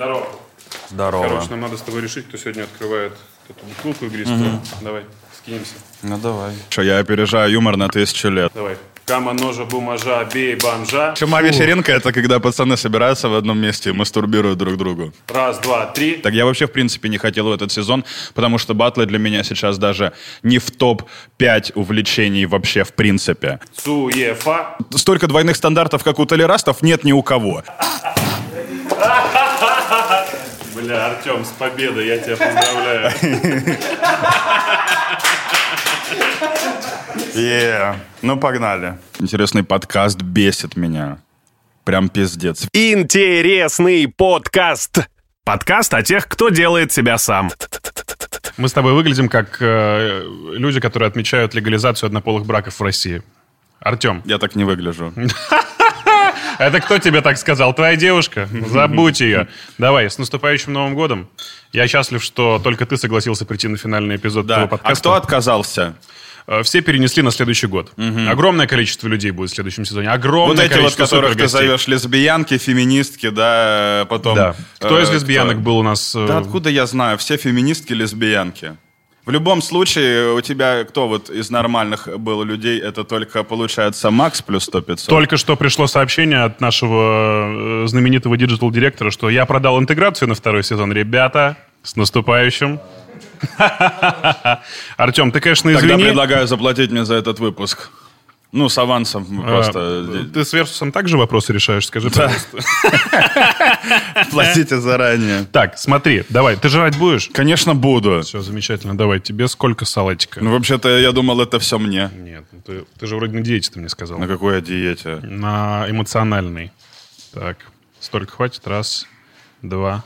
Здорово. Здорово. Короче, нам надо с тобой решить, кто сегодня открывает эту бутылку игристую. Давай, скинемся. Ну давай. Что, я опережаю юмор на тысячу лет. Давай. Кама, ножа, бумажа, бей, бомжа. Чума вечеринка — это когда пацаны собираются в одном месте и мастурбируют друг другу. Раз, два, три. Так я вообще, в принципе, не хотел в этот сезон, потому что батлы для меня сейчас даже не в топ-5 увлечений вообще в принципе. Цуефа. Столько двойных стандартов, как у толерастов, нет ни у кого. Бля, Артем, с победой, я тебя поздравляю. Yeah. Ну, погнали. Интересный подкаст бесит меня. Прям пиздец. Интересный подкаст. Подкаст о тех, кто делает себя сам. Мы с тобой выглядим как э, люди, которые отмечают легализацию однополых браков в России. Артем, Я так не выгляжу. это кто тебе так сказал? Твоя девушка? Забудь ее. Давай, с наступающим Новым годом. Я счастлив, что только ты согласился прийти на финальный эпизод Да. твоего А подкаста. кто отказался? Э, Все перенесли на следующий год. Огромное количество людей будет в следующем сезоне. Огромное Вот эти вот, количество которых ты зовешь лесбиянки, феминистки, да, потом... Да. Кто э, из лесбиянок кто? был у нас? э, Да откуда я знаю? Все феминистки, лесбиянки. В любом случае, у тебя кто вот из нормальных был людей, это только, получается, Макс плюс 100 500? Только что пришло сообщение от нашего э, знаменитого digital-директора, что я продал интеграцию на второй сезон. Ребята, с наступающим. Артем, ты, конечно, Тогда извини. предлагаю заплатить мне за этот выпуск. Ну, с авансом А, просто. Ты с Версусом также вопросы решаешь, скажи, пожалуйста. Платите заранее. Так, смотри, давай, ты жрать будешь? Конечно, буду. Все, замечательно, давай. Тебе сколько салатика? Ну, вообще-то, я думал, это все мне. Нет, ну ты, ты же вроде на диете ты мне сказал. На какой я диете? На эмоциональный. Так, столько хватит? Раз, два.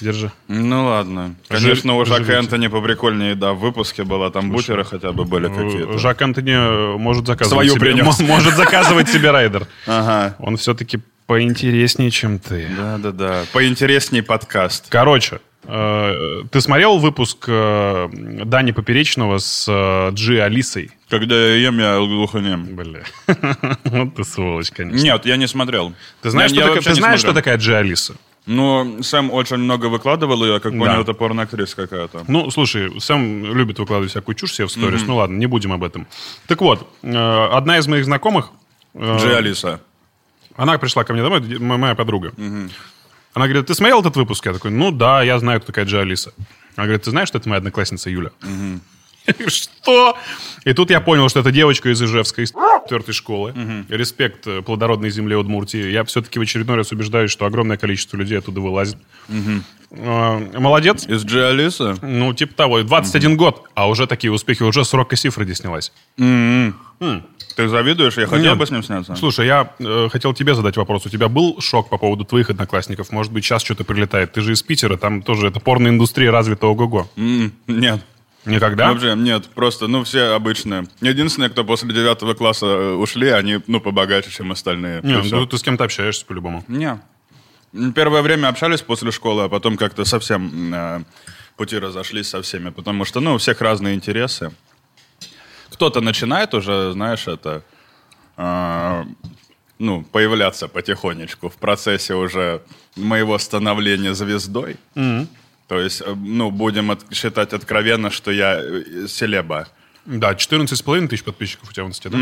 Держи. Ну ладно. Жир- Конечно, у Жака живите. Энтони побрикольнее еда в выпуске была. Там бутеры хотя бы были какие-то. Жак Антони может заказывать Свою себе, принес. может заказывать себе райдер. Ага. Он все-таки поинтереснее, чем ты. Да-да-да. Поинтересней подкаст. Короче, э, ты смотрел выпуск э, Дани Поперечного с э, Джи Алисой? Когда я ем, я глухонем. Бля. Вот ты сволочь, конечно. Нет, я не смотрел. Ты знаешь, Я- что, я вообще ты знаешь что такая Джи Алиса? Ну, Сэм очень много выкладывал, и я как Да. понял, это порноактриса какая-то. Ну, слушай, Сэм любит выкладывать всякую чушь себе в сторис. Ну ладно, не будем об этом. Так вот, э, одна из моих знакомых... э, Алиса. Она пришла ко мне домой, моя подруга. Она говорит, ты смотрел этот выпуск? Я такой, ну да, я знаю, кто такая Джи Алиса. Она говорит, ты знаешь, что это моя одноклассница Юля? Говорю, что? И тут я понял, что это девочка из Ижевска, из четвертой школы. Респект э, плодородной земле Удмуртии. Я все-таки в очередной раз убеждаюсь, что огромное количество людей оттуда вылазит. Э, Молодец. Из Джи Алиса? Ну, типа того. 21 год, а уже такие успехи. Уже с Рокко Сифреди снялась. Ты завидуешь? Я хотел Нет. бы с ним сняться. Слушай, я э, хотел тебе задать вопрос. У тебя был шок по поводу твоих одноклассников? Может быть, сейчас что-то прилетает? Ты же из Питера, там тоже это порноиндустрия развита ого-го. М, Нет. Никогда? Вообще, нет, просто, ну, все обычные. Единственное, кто после девятого класса э, ушли, они, ну, побогаче, чем остальные. Не, ну ты с кем-то общаешься по-любому. Не. Первое время общались после школы, а потом как-то совсем э, пути разошлись со всеми, потому что, ну, у всех разные интересы. Кто-то начинает уже, знаешь, это, э, ну, появляться потихонечку в процессе уже моего становления звездой. То есть, э, ну, будем от- считать откровенно, что я э, селеба. Да, 14,5 тысяч подписчиков у тебя в инсте, да?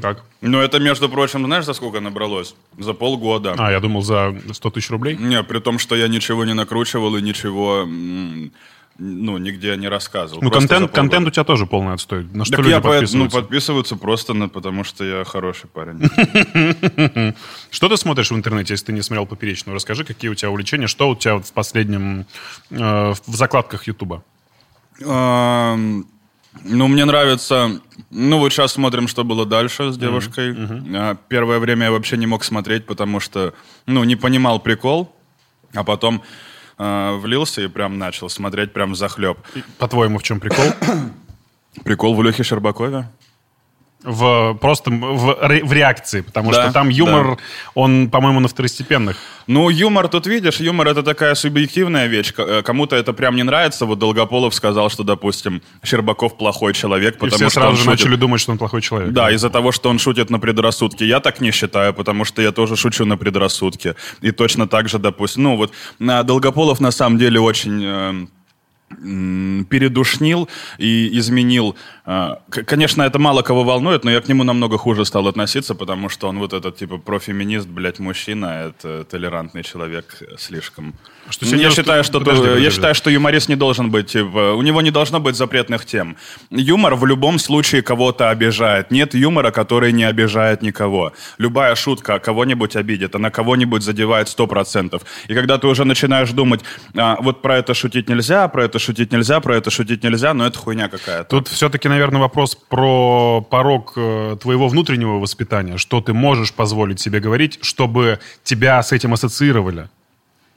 Так. Но это, между прочим, знаешь, за сколько набралось? За полгода. А, я думал, за 100 тысяч рублей. Не, при том, что я ничего не накручивал и ничего, ну, нигде не рассказывал. Ну, контент, контент у тебя тоже полный отстой. На что Так люди я ну, подписываются? подписываются просто, на, потому что я хороший парень. Что ты смотришь в интернете, если ты не смотрел поперечную? Расскажи, какие у тебя увлечения, что у тебя в последнем, э, в закладках Ютуба? Ну, мне нравится... Ну, вот сейчас смотрим, что было дальше с девушкой. А, Первое время я вообще не мог смотреть, потому что, ну, не понимал прикол, а потом э, влился и прям начал смотреть прям захлеб. По-твоему, в чем прикол? Прикол в Лехе Щербакове? В просто в, в реакции, потому Да, что там юмор, да. он, по-моему, на второстепенных. Ну, юмор, тут видишь, юмор это такая субъективная вещь. Э, Кому-то это прям не нравится. Вот Долгополов сказал, что, допустим, Щербаков плохой человек, И потому все что сразу же шутит. начали думать, что он плохой человек. Да, из-за того, что он шутит на предрассудке. Я так не считаю, потому что я тоже шучу на предрассудке. И точно так же, допустим, ну вот на Долгополов на самом деле очень э, передушнил и изменил. к- Конечно, это мало кого волнует, но я к нему намного хуже стал относиться, потому что он вот этот, типа, профеминист, блядь, мужчина, это толерантный человек э, слишком. Что я считаю, что, Подожди, подожди. я считаю, что юморист не должен быть, типа, у него не должно быть запретных тем. Юмор в любом случае кого-то обижает. Нет юмора, который не обижает никого. Любая шутка кого-нибудь обидит, она кого-нибудь задевает 100%. И когда ты уже начинаешь думать, а, вот про это шутить нельзя, про это шутить нельзя, про это шутить нельзя, но это хуйня какая-то. Тут все-таки, наверное, вопрос про порог э, твоего внутреннего воспитания. Что ты можешь позволить себе говорить, чтобы тебя с этим ассоциировали?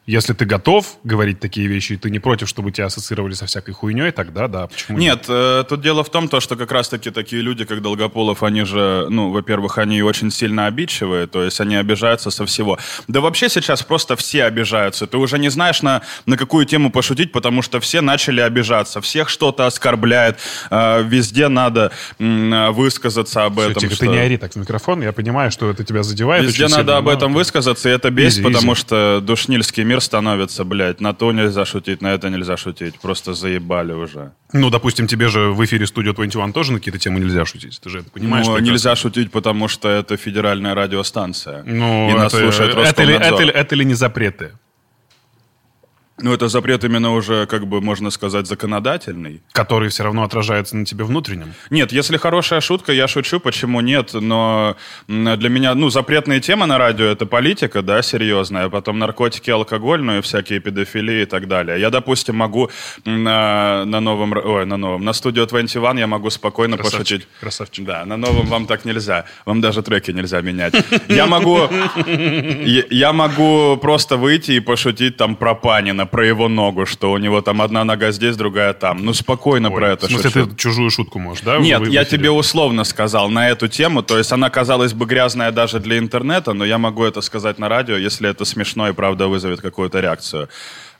Если ты готов говорить такие вещи, и ты не против, чтобы тебя ассоциировали со всякой хуйней, тогда да, почему Нет, э, тут дело в том, то, что как раз-таки такие люди, как Долгополов, они же, ну, во-первых, они очень сильно обидчивые, то есть они обижаются со всего. Да вообще сейчас просто все обижаются. Ты уже не знаешь, на, на какую тему пошутить, потому что все начали обижаться. Всех что-то оскорбляет. э, везде надо э, высказаться об Всё, этом. тихо, что- ты не ори так в микрофон, я понимаю, что это тебя задевает Везде надо сильно, об этом это- высказаться, и это бесит, потому что душнильский мир становится, блядь, на то нельзя шутить, на это нельзя шутить. Просто заебали уже. Ну, допустим, тебе же в эфире Studio 21 тоже на какие-то темы нельзя шутить. Ты же это понимаешь? Ну, прекрасно. нельзя шутить, потому что это федеральная радиостанция. Ну, и нас это, слушает это, ли, это, это ли не запреты? Ну, это запрет именно уже, как бы, можно сказать, законодательный. Который все равно отражается на тебе внутреннем. Нет, если хорошая шутка, я шучу, почему нет, но для меня, ну, запретные темы на радио — это политика, да, серьезная, потом наркотики, алкоголь, ну и всякие педофилии и так далее. Я, допустим, могу на, на новом, ой, на новом, на студио 21 я могу спокойно Красавчик, пошутить. красавчик. Да, на новом вам так нельзя. Вам даже треки нельзя менять. Я могу, я могу просто выйти и пошутить там про Панина, про его ногу, что у него там одна нога здесь, другая там. Ну, спокойно Ой, про это в смысле, шучу. ты чужую шутку можешь, да? Нет, в- в я тебе условно сказал на эту тему. То есть она, казалась бы, грязная даже для интернета, но я могу это сказать на радио, если это смешно и правда вызовет какую-то реакцию.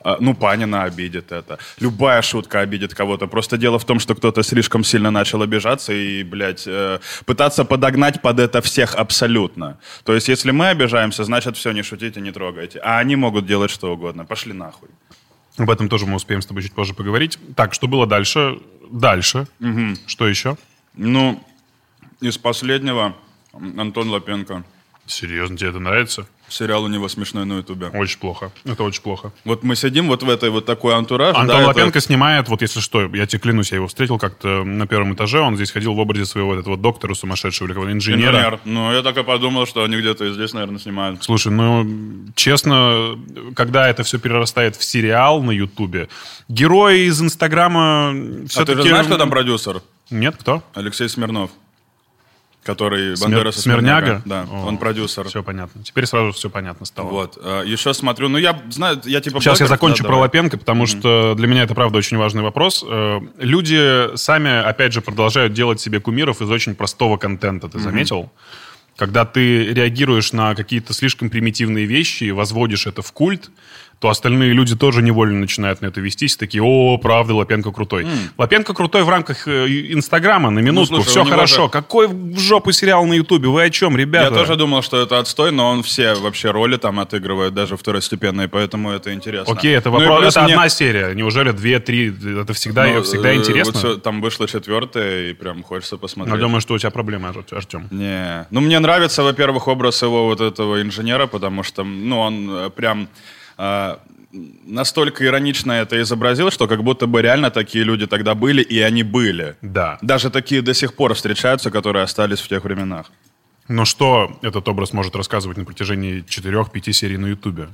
А, Ну, Панина обидит это. Любая шутка обидит кого-то. Просто дело в том, что кто-то слишком сильно начал обижаться и, блядь, э, пытаться подогнать под это всех абсолютно. То есть, если мы обижаемся, значит, все, не шутите, не трогайте. А они могут делать что угодно. Пошли нахуй. Об этом тоже мы успеем с тобой чуть позже поговорить. Так, что было дальше? Дальше. Что еще? Ну, из последнего Антон Лапенко. Серьезно, тебе это нравится? Сериал у него смешной на Ютубе. Очень плохо. Это очень плохо. Вот мы сидим вот в этой вот такой антураж. Антон да, это- Лапенко снимает, вот если что, я тебе клянусь, я его встретил как-то на первом этаже, он здесь ходил в образе своего этого доктора сумасшедшего или какого-то инженера. Инженер. Ну, я так и подумал, что они где-то здесь, наверное, снимают. Слушай, ну, честно, когда это все перерастает в сериал на Ютубе, герои из Инстаграма А все-таки... ты же знаешь, кто там продюсер? Нет, кто? Алексей Смирнов. Который Смер- Бандераса Смирняга? Да, О, он продюсер. Все понятно. Теперь сразу все понятно стало. Вот. А, Еще смотрю, ну я знаю, я типа... Сейчас я блогер, закончу да, про давай. Лапенко, потому что для меня это, правда, очень важный вопрос. Э, Люди сами, опять же, продолжают делать себе кумиров из очень простого контента, ты заметил? Когда ты реагируешь на какие-то слишком примитивные вещи и возводишь это в культ, то остальные люди тоже невольно начинают на это вестись, такие, о, правда, Лапенко крутой. Лапенко крутой в рамках э, Инстаграма, на минутку, слушай, все хорошо. же- Какой в жопу сериал на Ютубе? Вы о чем, ребята? Я тоже думал, что это отстой, но он все вообще роли там отыгрывает, даже второстепенные, поэтому это интересно. Окей, это Ну вопрос, плюс это мне- одна серия. Неужели две, три? Это всегда, Ну, всегда э, интересно. вот всё, там вышла четвертая, и прям хочется посмотреть. Я думаю, что у тебя проблемы, Ар- Артем. Не. Ну, мне нравится, во-первых, образ его вот этого инженера, потому что, ну, он э, прям настолько иронично это изобразил, что как будто бы реально такие люди тогда были, и они были. Да. Даже такие до сих пор встречаются, которые остались в тех временах. Но что этот образ может рассказывать на протяжении 4-5 серий на Ютубе?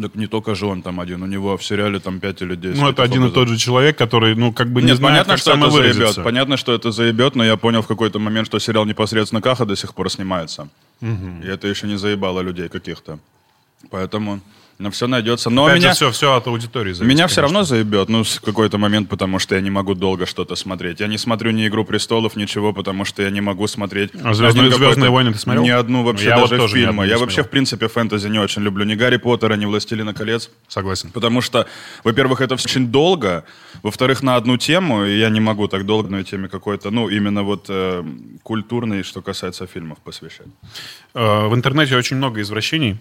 Так не только же он там один, у него в сериале там 5 или 10. Ну, это один и тот же человек, который, ну, как бы не Нет, знает, понятно, как что это самовыразиться. заебет. Понятно, что это заебет, но я понял в какой-то момент, что сериал непосредственно Каха до сих пор снимается. И это еще не заебало людей каких-то. Поэтому Но все найдется. Но Опять меня, все, все от аудитории зависит. меня все конечно. равно заебет, ну, в какой-то момент, потому что я не могу долго что-то смотреть. Я не смотрю ни «Игру престолов», ничего, потому что я не могу смотреть... А «Звездные- «Звездные войны» ты смотрел? Ни одну вообще, Я вот даже одну фильма. Я вообще, в принципе, фэнтези не очень люблю. Ни «Гарри Поттера», ни «Властелина колец». Согласен. Потому что, во-первых, это очень долго, во-вторых, на одну тему, и я не могу так долго на теме какой-то, ну, именно вот э, культурной, что касается фильмов, посвящать. Э, В интернете очень много извращений.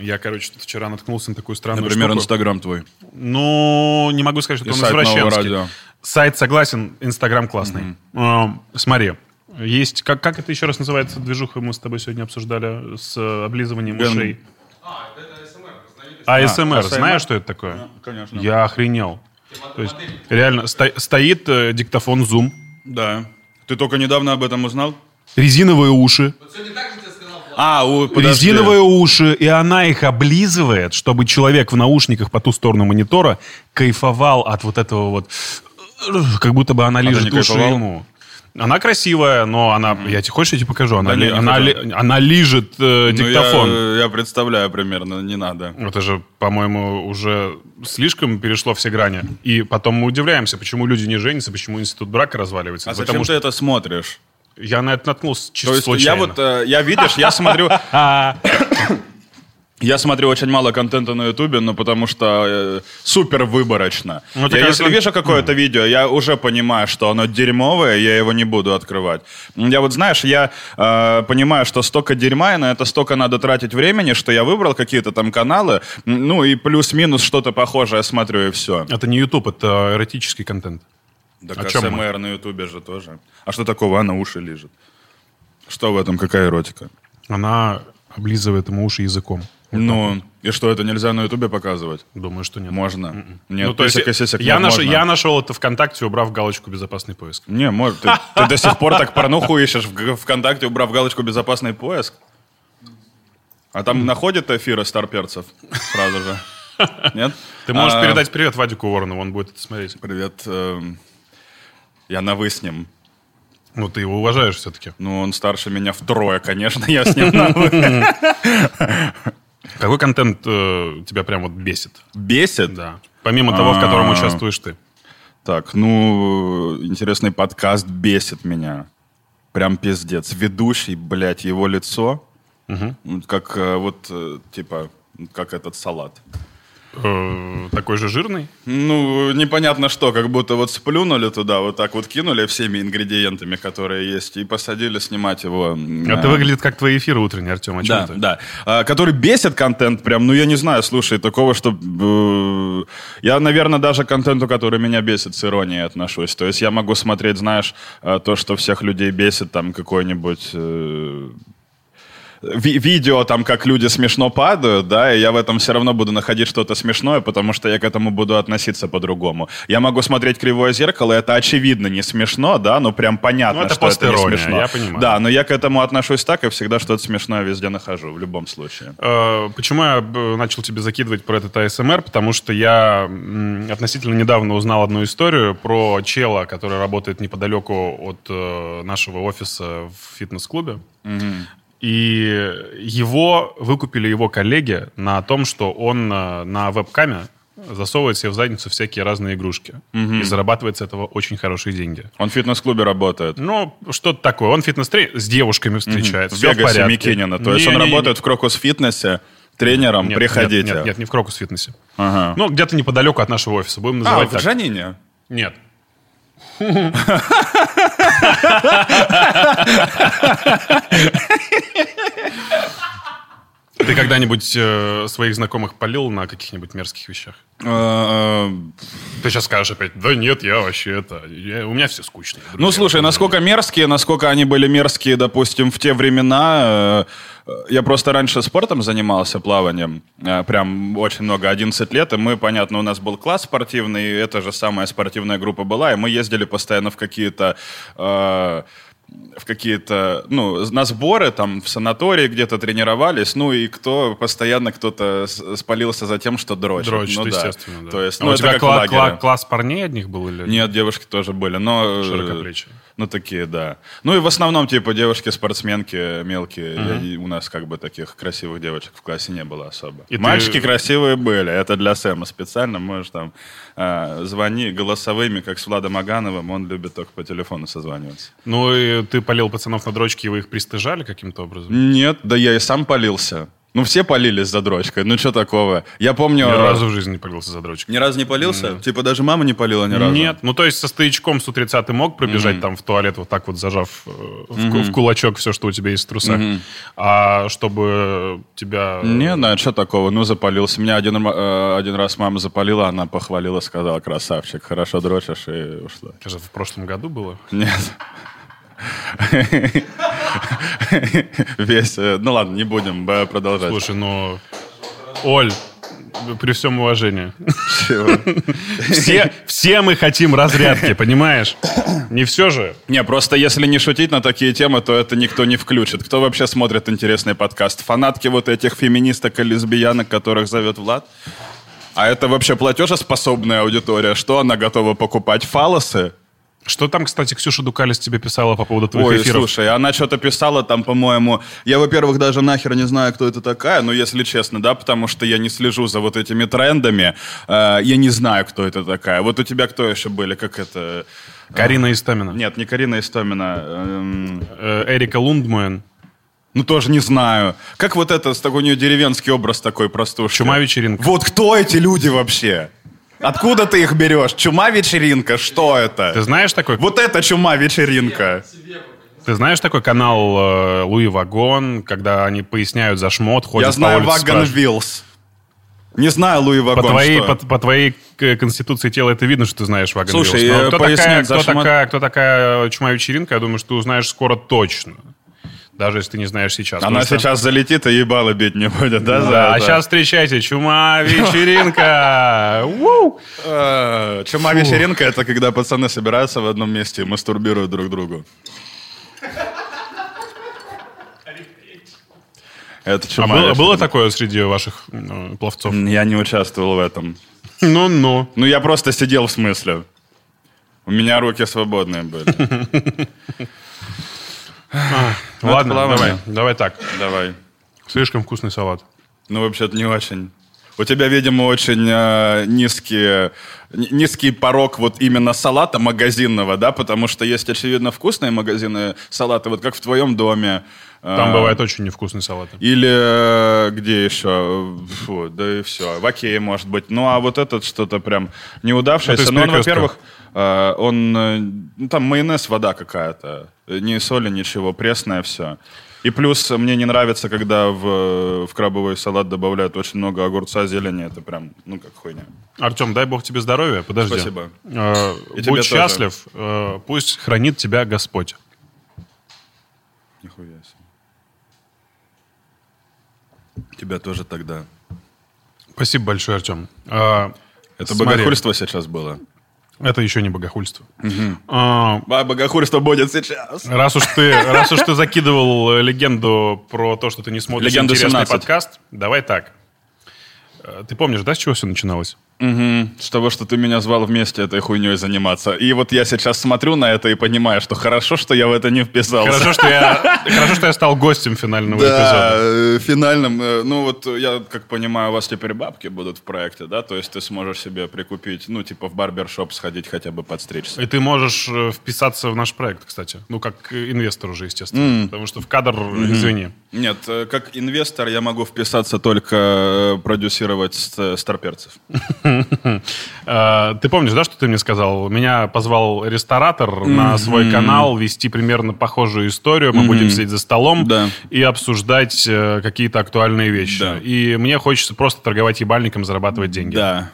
Я, короче, тут вчера наткнулся на такую странную Например, штуку. Инстаграм твой. Ну, не могу сказать, что И он сайт извращенский. радио. Сайт согласен, Инстаграм классный. Э, Смотри, есть, как, как это еще раз называется, движуха мы с тобой сегодня обсуждали, с э, облизыванием Ген- ушей? АСМР, А, знаешь, ASMR? что это такое? конечно. Я охренел. То есть, реально, сто- стоит э, диктофон Zoom, Да. Ты только недавно об этом узнал? резиновые уши, А, у, подожди. резиновые уши, и она их облизывает, чтобы человек в наушниках по ту сторону монитора кайфовал от вот этого вот, э, как будто бы она лежит уши кайфовал? ему. Она красивая, но она, я тебе хочешь, я тебе покажу, она, Да ли- не, она, ли- она лижет э, Ну, диктофон. Я, я представляю примерно, не надо. Это же, по-моему, уже слишком перешло все грани. И потом мы удивляемся, почему люди не женятся, почему институт брака разваливается. А Потому зачем ты что это смотришь? Я на это наткнулся чисто То есть случайно. я вот, э, я видишь, я смотрю... Я смотрю очень мало контента на Ютубе, но потому что э, супер выборочно. Ну, я как если бы- вижу какое-то видео, я уже понимаю, что оно дерьмовое, я его не буду открывать. Я вот, знаешь, я э, понимаю, что столько дерьма, и на это столько надо тратить времени, что я выбрал какие-то там каналы, ну и плюс-минус что-то похожее смотрю, и все. Это не YouTube, это эротический контент. Да мы? КСМР на Ютубе же тоже. А что такого? Она уши лежит. Что в этом? Какая эротика? Она облизывает ему уши языком. Ну, и что, это нельзя на Ютубе показывать? Думаю, что нет. Можно. Нет, ну, то есть, сисек я, нет, наш- можно. я нашел это ВКонтакте, убрав галочку «Безопасный поиск». Не, может, ты, ты до сих пор так порнуху ищешь ВКонтакте, убрав галочку «Безопасный поиск»? А там находит эфиры старперцев сразу же? Нет? Ты можешь А, передать привет Вадику Воронову, он будет это смотреть. Привет. Я на «вы» с ним. Ну, ты его уважаешь все-таки. Ну, он старше меня втрое, конечно, я с ним на «вы». Какой контент э, тебя прям вот бесит? Бесит? Да. Помимо того, в котором А. участвуешь ты. Так, ну, интересный подкаст бесит меня. Прям пиздец. Ведущий, блядь, его лицо, ну, как э, вот, э, типа, как этот салат. Э, такой же жирный? Ну, непонятно что, как будто вот сплюнули туда, вот так вот кинули всеми ингредиентами, которые есть, и посадили снимать его. м, Это выглядит как твои эфиры утренние, Артем. О чем Да, ты? да. А, который бесит контент прям, ну, я не знаю, слушай, такого, что... э, я, наверное, даже к контенту, который меня бесит, с иронией отношусь. То есть я могу смотреть, знаешь, э, то, что всех людей бесит, там, какой-нибудь... э, ви- видео там, как люди смешно падают, да, и я в этом все равно буду находить что-то смешное, потому что я к этому буду относиться по-другому. Я могу смотреть «Кривое зеркало», это очевидно не смешно, да, но прям понятно, Ну, это что это не смешно. я понимаю. Да, но я к этому отношусь так, и всегда что-то смешное везде нахожу, в любом случае. Э, Почему я э, начал тебе закидывать про этот АСМР? Потому что я относительно недавно узнал одну историю про чела, который работает неподалеку от э, нашего офиса в фитнес-клубе. И его выкупили его коллеги на том, что он э, на веб-каме засовывает себе в задницу всякие разные игрушки. И зарабатывает с этого очень хорошие деньги. Он в фитнес-клубе работает. Ну, что-то такое. Он фитнес с девушками встречается. В всё в Вегасе порядке. Микинина. То есть он Не-не-не. работает в Крокус-фитнесе тренером. Нет, Приходите. Нет, нет, нет, не в Крокус-фитнесе. Ага. Ну, где-то неподалеку от нашего офиса. Будем а, называть в так. Джанине? Нет. Ты когда-нибудь э, своих знакомых полил на каких-нибудь мерзких вещах? Э, Ты сейчас скажешь опять, да нет, я вообще это... я- у меня все скучно. Ну, слушай, насколько мерзкие, насколько они были мерзкие, допустим, в те времена. э, Я просто раньше спортом занимался, плаванием, э, прям очень много, 11 лет, и мы, понятно, у нас был класс спортивный, и эта же самая спортивная группа была, и мы ездили постоянно в какие-то... э, в какие-то, ну, на сборы, там, в санатории где-то тренировались, ну, и кто, постоянно кто-то спалился за тем, что дрочит. Дрочит, ну, да. естественно, да. То есть, А ну, у это тебя как кла- кла- класс парней одних был или Нет, девушки тоже были, но... э, широкоплечие? Ну, такие, да. Ну, и в основном, типа, девушки-спортсменки мелкие. Я- и у нас, как бы, таких красивых девочек в классе не было особо. И ты- Мальчики красивые были. Это для Сэма специально. Можешь там а, звони голосовыми, как с Владом Агановым. Он любит только по телефону созваниваться. Ну, и ты полил пацанов на дрочке, и вы их пристыжали каким-то образом? Нет, да я и сам полился. Ну, все полились за дрочкой. Ну, что такого? Я помню... Ни разу в жизни не полился за дрочкой. Ни разу не полился? Типа даже мама не полила ни разу? Нет, ну то есть со стоячком с 30 мог пробежать там в туалет, вот так вот зажав э, в, в кулачок все, что у тебя есть в трусах. А чтобы тебя... Не, ну, что такого? Ну, запалился. Меня один, э, один раз мама запалила, она похвалила, сказала, красавчик, хорошо дрочишь, и ушла. Это же в прошлом году было. Нет. Весь... э, Ну, ладно, не будем продолжать. Слушай, ну... Оль, при всем уважении. Все, все мы хотим разрядки, понимаешь? Не все же. Не, просто если не шутить на такие темы, то это никто не включит. Кто вообще смотрит интересный подкаст? Фанатки вот этих феминисток и лесбиянок, которых зовет Влад? А это вообще платежеспособная аудитория? Что она готова покупать? Фалосы? Что там, кстати, Ксюша Дукалис тебе писала по поводу твоих Ой, эфиров? слушай, она что-то писала там, по-моему... Я, во-первых, даже нахер не знаю, кто это такая, ну, если честно, да, потому что я не слежу за вот этими трендами. Э, я не знаю, кто это такая. Вот у тебя кто еще были? Как это... Карина Истомина. Нет, не Карина Истомина. эм, Э, Эрика Лундмуэн. Ну, тоже не знаю. Как вот это, с такой у нее деревенский образ такой простушки. Чума вечеринка. Вот кто эти люди вообще? Откуда ты их берешь? Чума вечеринка? Что это? Ты знаешь такой, Вот это чума вечеринка. ты знаешь такой канал э, Луи Вагон, когда они поясняют за шмот, ходят Я знаю по улице, Вагон. Вилс. Не знаю Луи По Вагон. твоей, что? по, по твоей к- конституции тела это видно, что ты знаешь Вагон Слушай, Вилс. Но э, кто, такая, кто, шмот- такая, кто такая чума вечеринка, я думаю, что ты узнаешь скоро точно. Даже если ты не знаешь сейчас. Она что- сейчас залетит и ебало бить не будет, да? Да, а сейчас встречайте, чума вечеринка. Уу! Э, Чума вечеринка — это когда пацаны собираются в одном месте и мастурбируют друг другу. Это А чума было, вечеринка. было такое среди ваших э, пловцов? Я не участвовал в этом. Ну-ну. Ну, я просто сидел в смысле. У меня руки свободные были. Ладно, плавание. давай, давай так. Давай. Слишком вкусный салат. Ну, вообще-то не очень. У тебя, видимо, очень э, низкие, ни- низкий порог вот именно салата магазинного, да? Потому что есть, очевидно, вкусные магазины салаты, вот как в твоем доме. Там Э, бывает очень невкусный салат. Или э, где еще? Фу, да и все. В Окее, может быть. Ну, а вот этот что-то прям неудавшееся. Ну, он, во-первых, э, он... э, Ну, там майонез, вода какая-то. Ни соли, ничего. Пресное все. И плюс мне не нравится, когда в, в крабовый салат добавляют очень много огурца, зелени. Это прям, ну, как хуйня. Артем, дай бог тебе здоровья. Подожди. Спасибо. Э, И тебе будь тоже. счастлив. э, пусть хранит тебя Господь. Нихуя себе. Тебя тоже тогда. Спасибо большое, Артем. Э, Это смотри, богохульство сейчас было. Это еще не богохульство. А, А богохульство будет сейчас. Раз уж ты, раз уж ты закидывал э, легенду про то, что ты не смотришь Легенду интересный 17. подкаст, давай так. Э, Ты помнишь, да, с чего все начиналось? Мгм. С того, что ты меня звал вместе этой хуйней заниматься. И вот я сейчас смотрю на это и понимаю, что хорошо, что я в это не вписался. Хорошо, что я, хорошо, что я стал гостем финального Да, эпизода. э, финальным. э, Ну вот я, как понимаю, у вас теперь бабки будут в проекте, да? То есть ты сможешь себе прикупить, ну типа в барбершоп сходить хотя бы подстричься. И ты можешь э, вписаться в наш проект, кстати. Ну, как инвестор уже, естественно. Потому что в кадр, извини. Нет, как инвестор я могу вписаться только продюсировать ст- старперцев. Э, Ты помнишь, да, что ты мне сказал? Меня позвал ресторатор на свой канал вести примерно похожую историю. Мы будем сидеть за столом и обсуждать э, какие-то актуальные вещи. И мне хочется просто торговать ебальником, зарабатывать деньги. Да.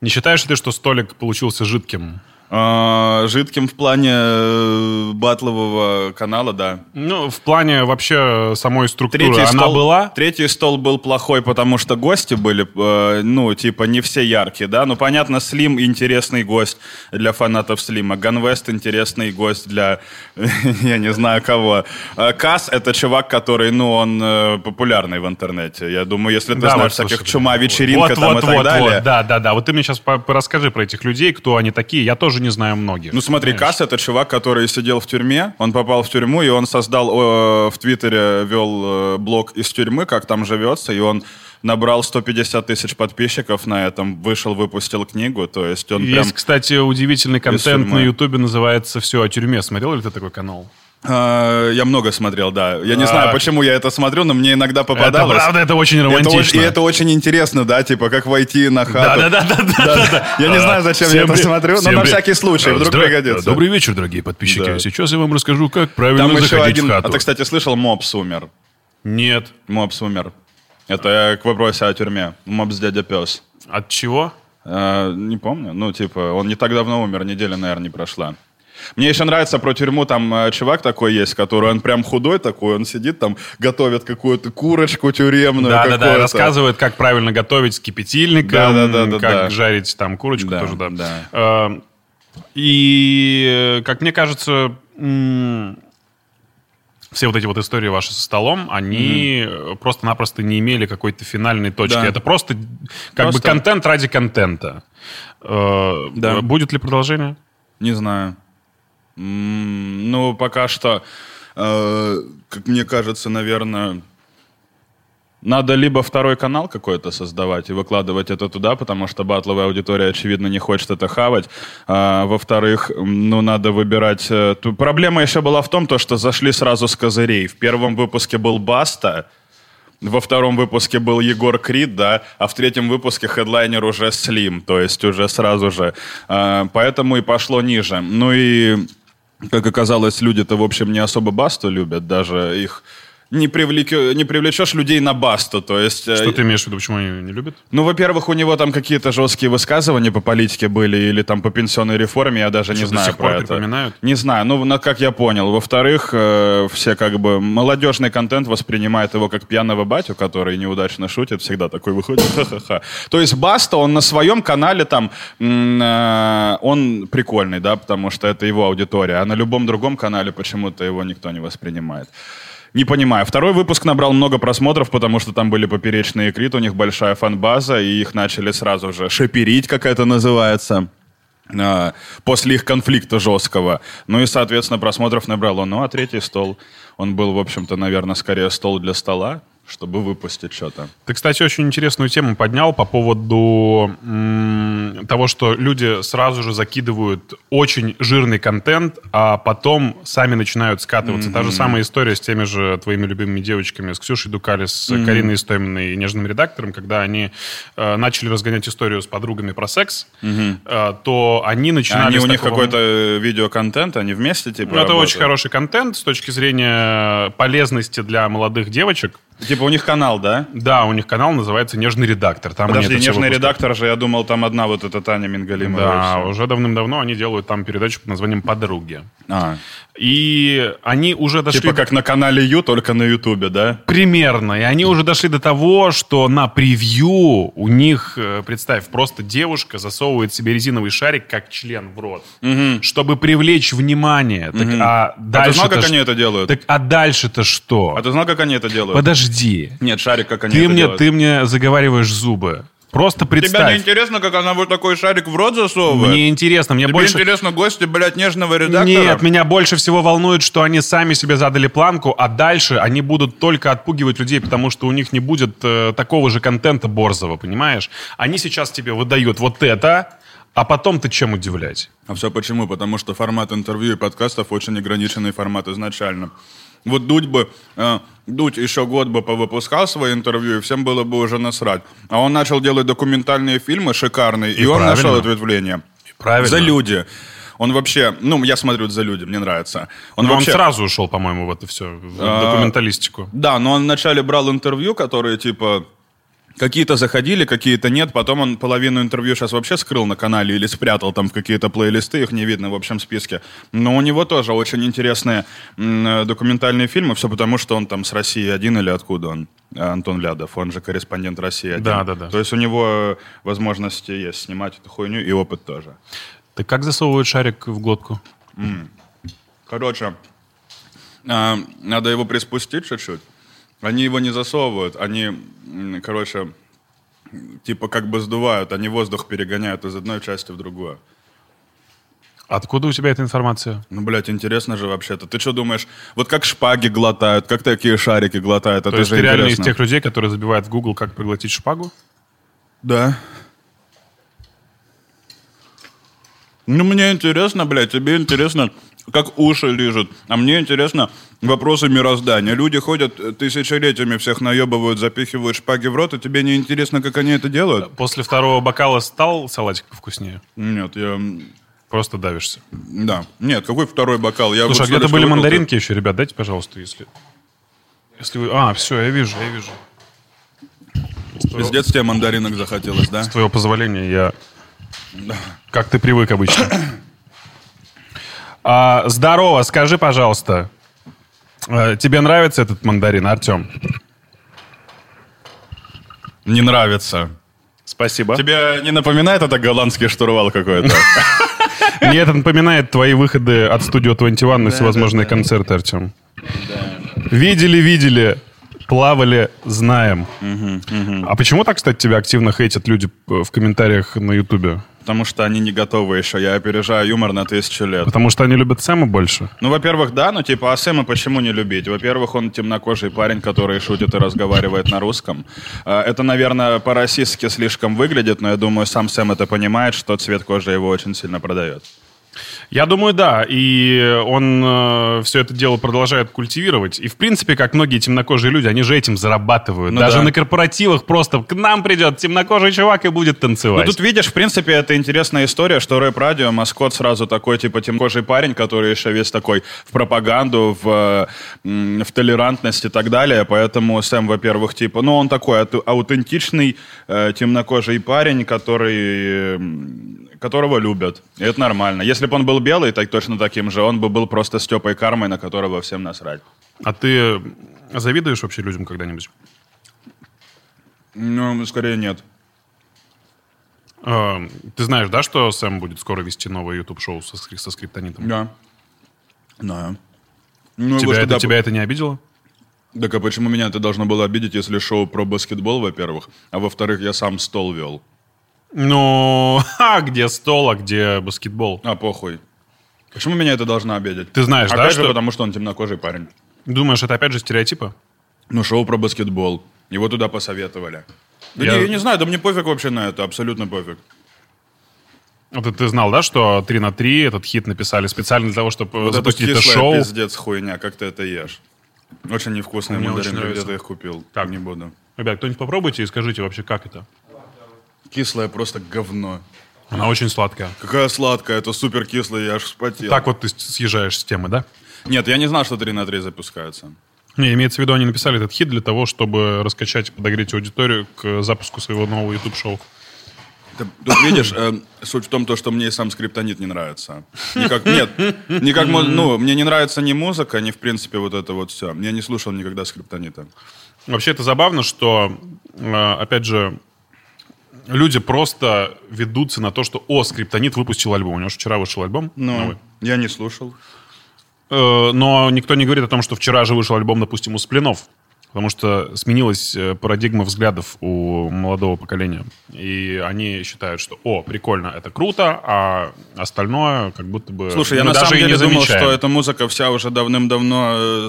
Не считаешь ли ты, что столик получился жидким? А, Жидким в плане э, батлового канала, да. Ну, в плане вообще самой структуры. Третий Она стол, была? Третий стол был плохой, потому что гости были, э, ну, типа, не все яркие, да. Ну, понятно, Слим интересный гость для фанатов Слима. Ганвест интересный гость для, я не знаю кого. Э, Кас — это чувак, который, ну, он э, популярный в интернете. Я думаю, если ты Да, знаешь вот, всяких слушай, чума, вечеринка вот, там вот, и так вот, далее. Вот, да, да, да. Вот ты мне сейчас расскажи про этих людей, кто они такие. Я тоже тоже не знаю многих. Ну смотри, Понимаешь? Касс это чувак, который сидел в тюрьме, он попал в тюрьму, и он создал, э, в Твиттере вел э, блог из тюрьмы, как там живется, и он набрал 150 тысяч подписчиков на этом, вышел, выпустил книгу, то есть он прям... Есть, кстати, удивительный контент на Ютубе, называется «Все о тюрьме». Смотрел ли ты такой канал? Э, я много смотрел, да. Я не А. знаю, почему я это смотрю, но мне иногда Это попадалось. правда, это очень Это романтично. очень, и это очень интересно, да, типа, как войти на хату. Да-да-да. Я не знаю, зачем я это смотрю, но на всякий случай, вдруг пригодится. Добрый вечер, дорогие подписчики. Сейчас я вам расскажу, как правильно заходить в А хату. ты, кстати, слышал, Мопс умер? Нет. Мопс умер. Это к вопросу о тюрьме. Мопс дядя пес. От чего? Э, не помню. Ну, типа, он не так давно умер, неделя, наверное, не прошла. Мне еще нравится про тюрьму, там э, чувак такой есть, который, он прям худой такой, он сидит там, готовит какую-то курочку тюремную. Да, да, да, какую-то. рассказывает, как правильно готовить с кипятильником, Да, да, да, как да. жарить там курочку Да, тоже, да. да. Э, И, э, как мне кажется, все вот эти вот истории ваши со столом, они э, просто-напросто не имели какой-то финальной точки. Да. Это просто как бы Просто- контент ради контента. Да. Будет ли продолжение? Не знаю. Ну, пока что, э, как мне кажется, наверное, надо либо второй канал какой-то создавать и выкладывать это туда, потому что батловая аудитория, очевидно, не хочет это хавать. А, во-вторых, ну, надо выбирать... э, Проблема еще была в том, то, что зашли сразу с козырей. В первом выпуске был Баста, во втором выпуске был Егор Крид, да, а в третьем выпуске хедлайнер уже Слим, то есть уже сразу же. А, поэтому и пошло ниже. Ну и, как оказалось, люди-то, в общем, не особо Басту любят, даже их не, привлекё- не привлечешь людей на Басту, то есть... э, Что ты имеешь в виду, почему они не любят? ну, во-первых, у него там какие-то жесткие высказывания по политике были или там по пенсионной реформе, я даже не Что, до знаю сих про пор это. припоминают? Не знаю, ну, на- как я понял. Во-вторых, э, все как бы молодежный контент воспринимает его как пьяного батю, который неудачно шутит, всегда такой выходит, ха-ха-ха. То есть Баста, он на своем канале там, э, он прикольный, да, потому что это его аудитория, а на любом другом канале почему-то его никто не воспринимает. Не понимаю. Второй выпуск набрал много просмотров, потому что там были поперечные крит, у них большая фан-база, и их начали сразу же шаперить, как это называется, а, после их конфликта жесткого. Ну и, соответственно, просмотров набрало. Ну, а третий стол, он был, в общем-то, наверное, скорее стол для стола, чтобы выпустить что-то. Ты, кстати, очень интересную тему поднял по поводу м, того, что люди сразу же закидывают очень жирный контент, а потом сами начинают скатываться. Та же самая история с теми же твоими любимыми девочками, с Ксюшей Дукали, с Кариной Истоминой и нежным редактором, когда они э, начали разгонять историю с подругами про секс, э, то они начинали... Они у них такого- какой-то видеоконтент, они вместе, типа, Ну, это работают? очень хороший контент с точки зрения полезности для молодых девочек. Типа у них канал, да? Да, у них канал называется «Нежный редактор». Там Подожди, нежный редактор же, я думал, там одна вот эта Таня Мингалимова. Да, уже давным-давно они делают там передачу под названием «Подруги». А, И они уже дошли... типа как на канале Ю, только на Ютубе, да? Примерно. И они уже дошли до того, что на превью у них, э, представь, просто девушка засовывает себе резиновый шарик как член в рот, чтобы привлечь внимание. Так, а А ты дальше знал, как они это делают? Так а дальше-то что? А ты знал, как они это делают? Подожди. Нет, шарик, как они Ты это мне, делают. ты мне заговариваешь зубы. Просто Тебе не представь. интересно, как она вот такой шарик в рот засовывает? Мне интересно, мне Тебе больше... интересно гости, блядь, нежного редактора? Нет, меня больше всего волнует, что они сами себе задали планку, а дальше они будут только отпугивать людей, потому что у них не будет э, такого же контента борзого, понимаешь? Они сейчас тебе выдают вот это, а потом ты чем удивлять? А все почему? Потому что формат интервью и подкастов очень ограниченный формат изначально. Вот Дудь бы, э, Дудь еще год бы повыпускал свои интервью, и всем было бы уже насрать. А он начал делать документальные фильмы шикарные, и, И он правильно. нашел ответвление. Правильно. За люди. Он вообще, ну, я смотрю «За люди», мне нравится. Он Но вообще... он сразу ушел, по-моему, в это все, в А, документалистику. Да, но он вначале брал интервью, которые, типа, какие-то заходили, какие-то нет. Потом он половину интервью сейчас вообще скрыл на канале или спрятал там в какие-то плейлисты, их не видно в общем списке. Но у него тоже очень интересные э, документальные фильмы, все потому, что он там с России один или откуда он? А, Антон Лядов, он же корреспондент России один. Да, да, да. То есть у него э, возможности есть снимать эту хуйню и опыт тоже. Ты как засовывают шарик в глотку? Короче, надо его приспустить чуть-чуть. Они его не засовывают, они, короче, типа как бы сдувают, они воздух перегоняют из одной части в другую. Откуда у тебя эта информация? Ну, блядь, интересно же вообще-то. Ты что думаешь, вот как шпаги глотают, как такие шарики глотают, это То есть же ты реально из интересно. тех людей, которые забивают в Google, как проглотить шпагу? Да. Ну, мне интересно, блядь, тебе интересно, как уши лижут. А мне интересно вопросы мироздания. Люди ходят э, тысячелетиями, всех наебывают, запихивают шпаги в рот, и тебе не интересно, как они это делают? После второго бокала стал салатик повкуснее? Нет, я... Просто давишься. Да. Нет, какой второй бокал? Я Слушай, а где-то были мандаринки еще, ребят, дайте, пожалуйста, если... Если вы... А, все, я вижу, я вижу. Пиздец тебе мандаринок захотелось, да? С твоего позволения я... Как ты привык обычно. А, здорово, скажи, пожалуйста, э, тебе нравится этот мандарин, Артем? Не нравится. Спасибо. Тебе не напоминает это голландский штурвал какой-то? Мне это напоминает твои выходы от студио 21 на всевозможные концерты, Артем. Видели, видели, плавали, знаем. А почему так, кстати, тебя активно хейтят люди э, в комментариях на Ютубе? Потому что они не готовы еще. Я опережаю юмор на тысячу лет. Потому что они любят Сэма больше? Ну, во-первых, да, ну, типа, а Сэма почему не любить? Во-первых, он темнокожий парень, который шутит и разговаривает на русском. А, Это, наверное, по-российски слишком выглядит, но я думаю, сам Сэм это понимает, что цвет кожи его очень сильно продает. Я думаю, да. И он все это дело продолжает культивировать. И, в принципе, как многие темнокожие люди, они же этим зарабатывают. Ну Даже да. на корпоративах просто к нам придет темнокожий чувак и будет Ну, танцевать. тут видишь, в принципе, это интересная история, что рэп-радио, маскот сразу такой, типа, темнокожий парень, который еще весь такой в пропаганду, в, в толерантность и так далее. Поэтому Сэм, во-первых, типа, ну, он такой ау- аутентичный э, темнокожий парень, который, которого любят. И это нормально. Если бы он был белый, так точно таким же, он бы был просто Степой Кармой, на которого всем насрать. А ты завидуешь вообще людям когда-нибудь? Ну, скорее нет. Э, Ты знаешь, да, что Сэм будет скоро вести новое YouTube-шоу со, скри- со скриптонитом? Да. Да. Ну, Тебя, это, тебя это не обидело? Так а почему меня это должно было обидеть, если шоу про баскетбол, во-первых, а во-вторых, я сам стол вел? Ну, а где стол, а где баскетбол? А, похуй. Почему меня это должно обидеть? Ты знаешь, Опять да, же, что- потому что он темнокожий парень. Думаешь, это опять же стереотипы? Ну, шоу про баскетбол. Его туда посоветовали. Да Я- не, я не знаю, да мне пофиг вообще на это, абсолютно пофиг. Вот это ты знал, да, что 3 на 3 этот хит написали специально для того, чтобы Вот это запустить это кислая шоу? пиздец хуйня, как ты это ешь? Очень невкусные мандарины, ты их купил. Так. не буду. Ребят, кто-нибудь попробуйте и скажите вообще, как это? Кислое просто говно. Она очень сладкая. Какая сладкая, это супер кислая, я аж вспотел. Так вот ты съезжаешь с темы, да? Нет, я не знал, что 3 на 3 запускаются. Не, имеется в виду, они написали этот хит для того, чтобы раскачать и подогреть аудиторию к запуску своего нового YouTube-шоу. Тут видишь, э, суть в том, то, что мне и сам скриптонит не нравится. Никак, нет, никак, ну, мне не нравится ни музыка, ни, в принципе, вот это вот все. Я не слушал никогда скриптонита. Вообще это забавно, что, э, опять же, люди просто ведутся на то, что, о, Скриптонит выпустил альбом. У него же вчера вышел альбом новый. я не слушал. Э, Но никто не говорит о том, что вчера же вышел альбом, допустим, у Сплинов. Потому что сменилась э, парадигма взглядов у молодого поколения. И они считают, что, о, прикольно, это круто, а остальное как будто бы... Слушай, я на самом деле думал, что эта музыка вся уже давным-давно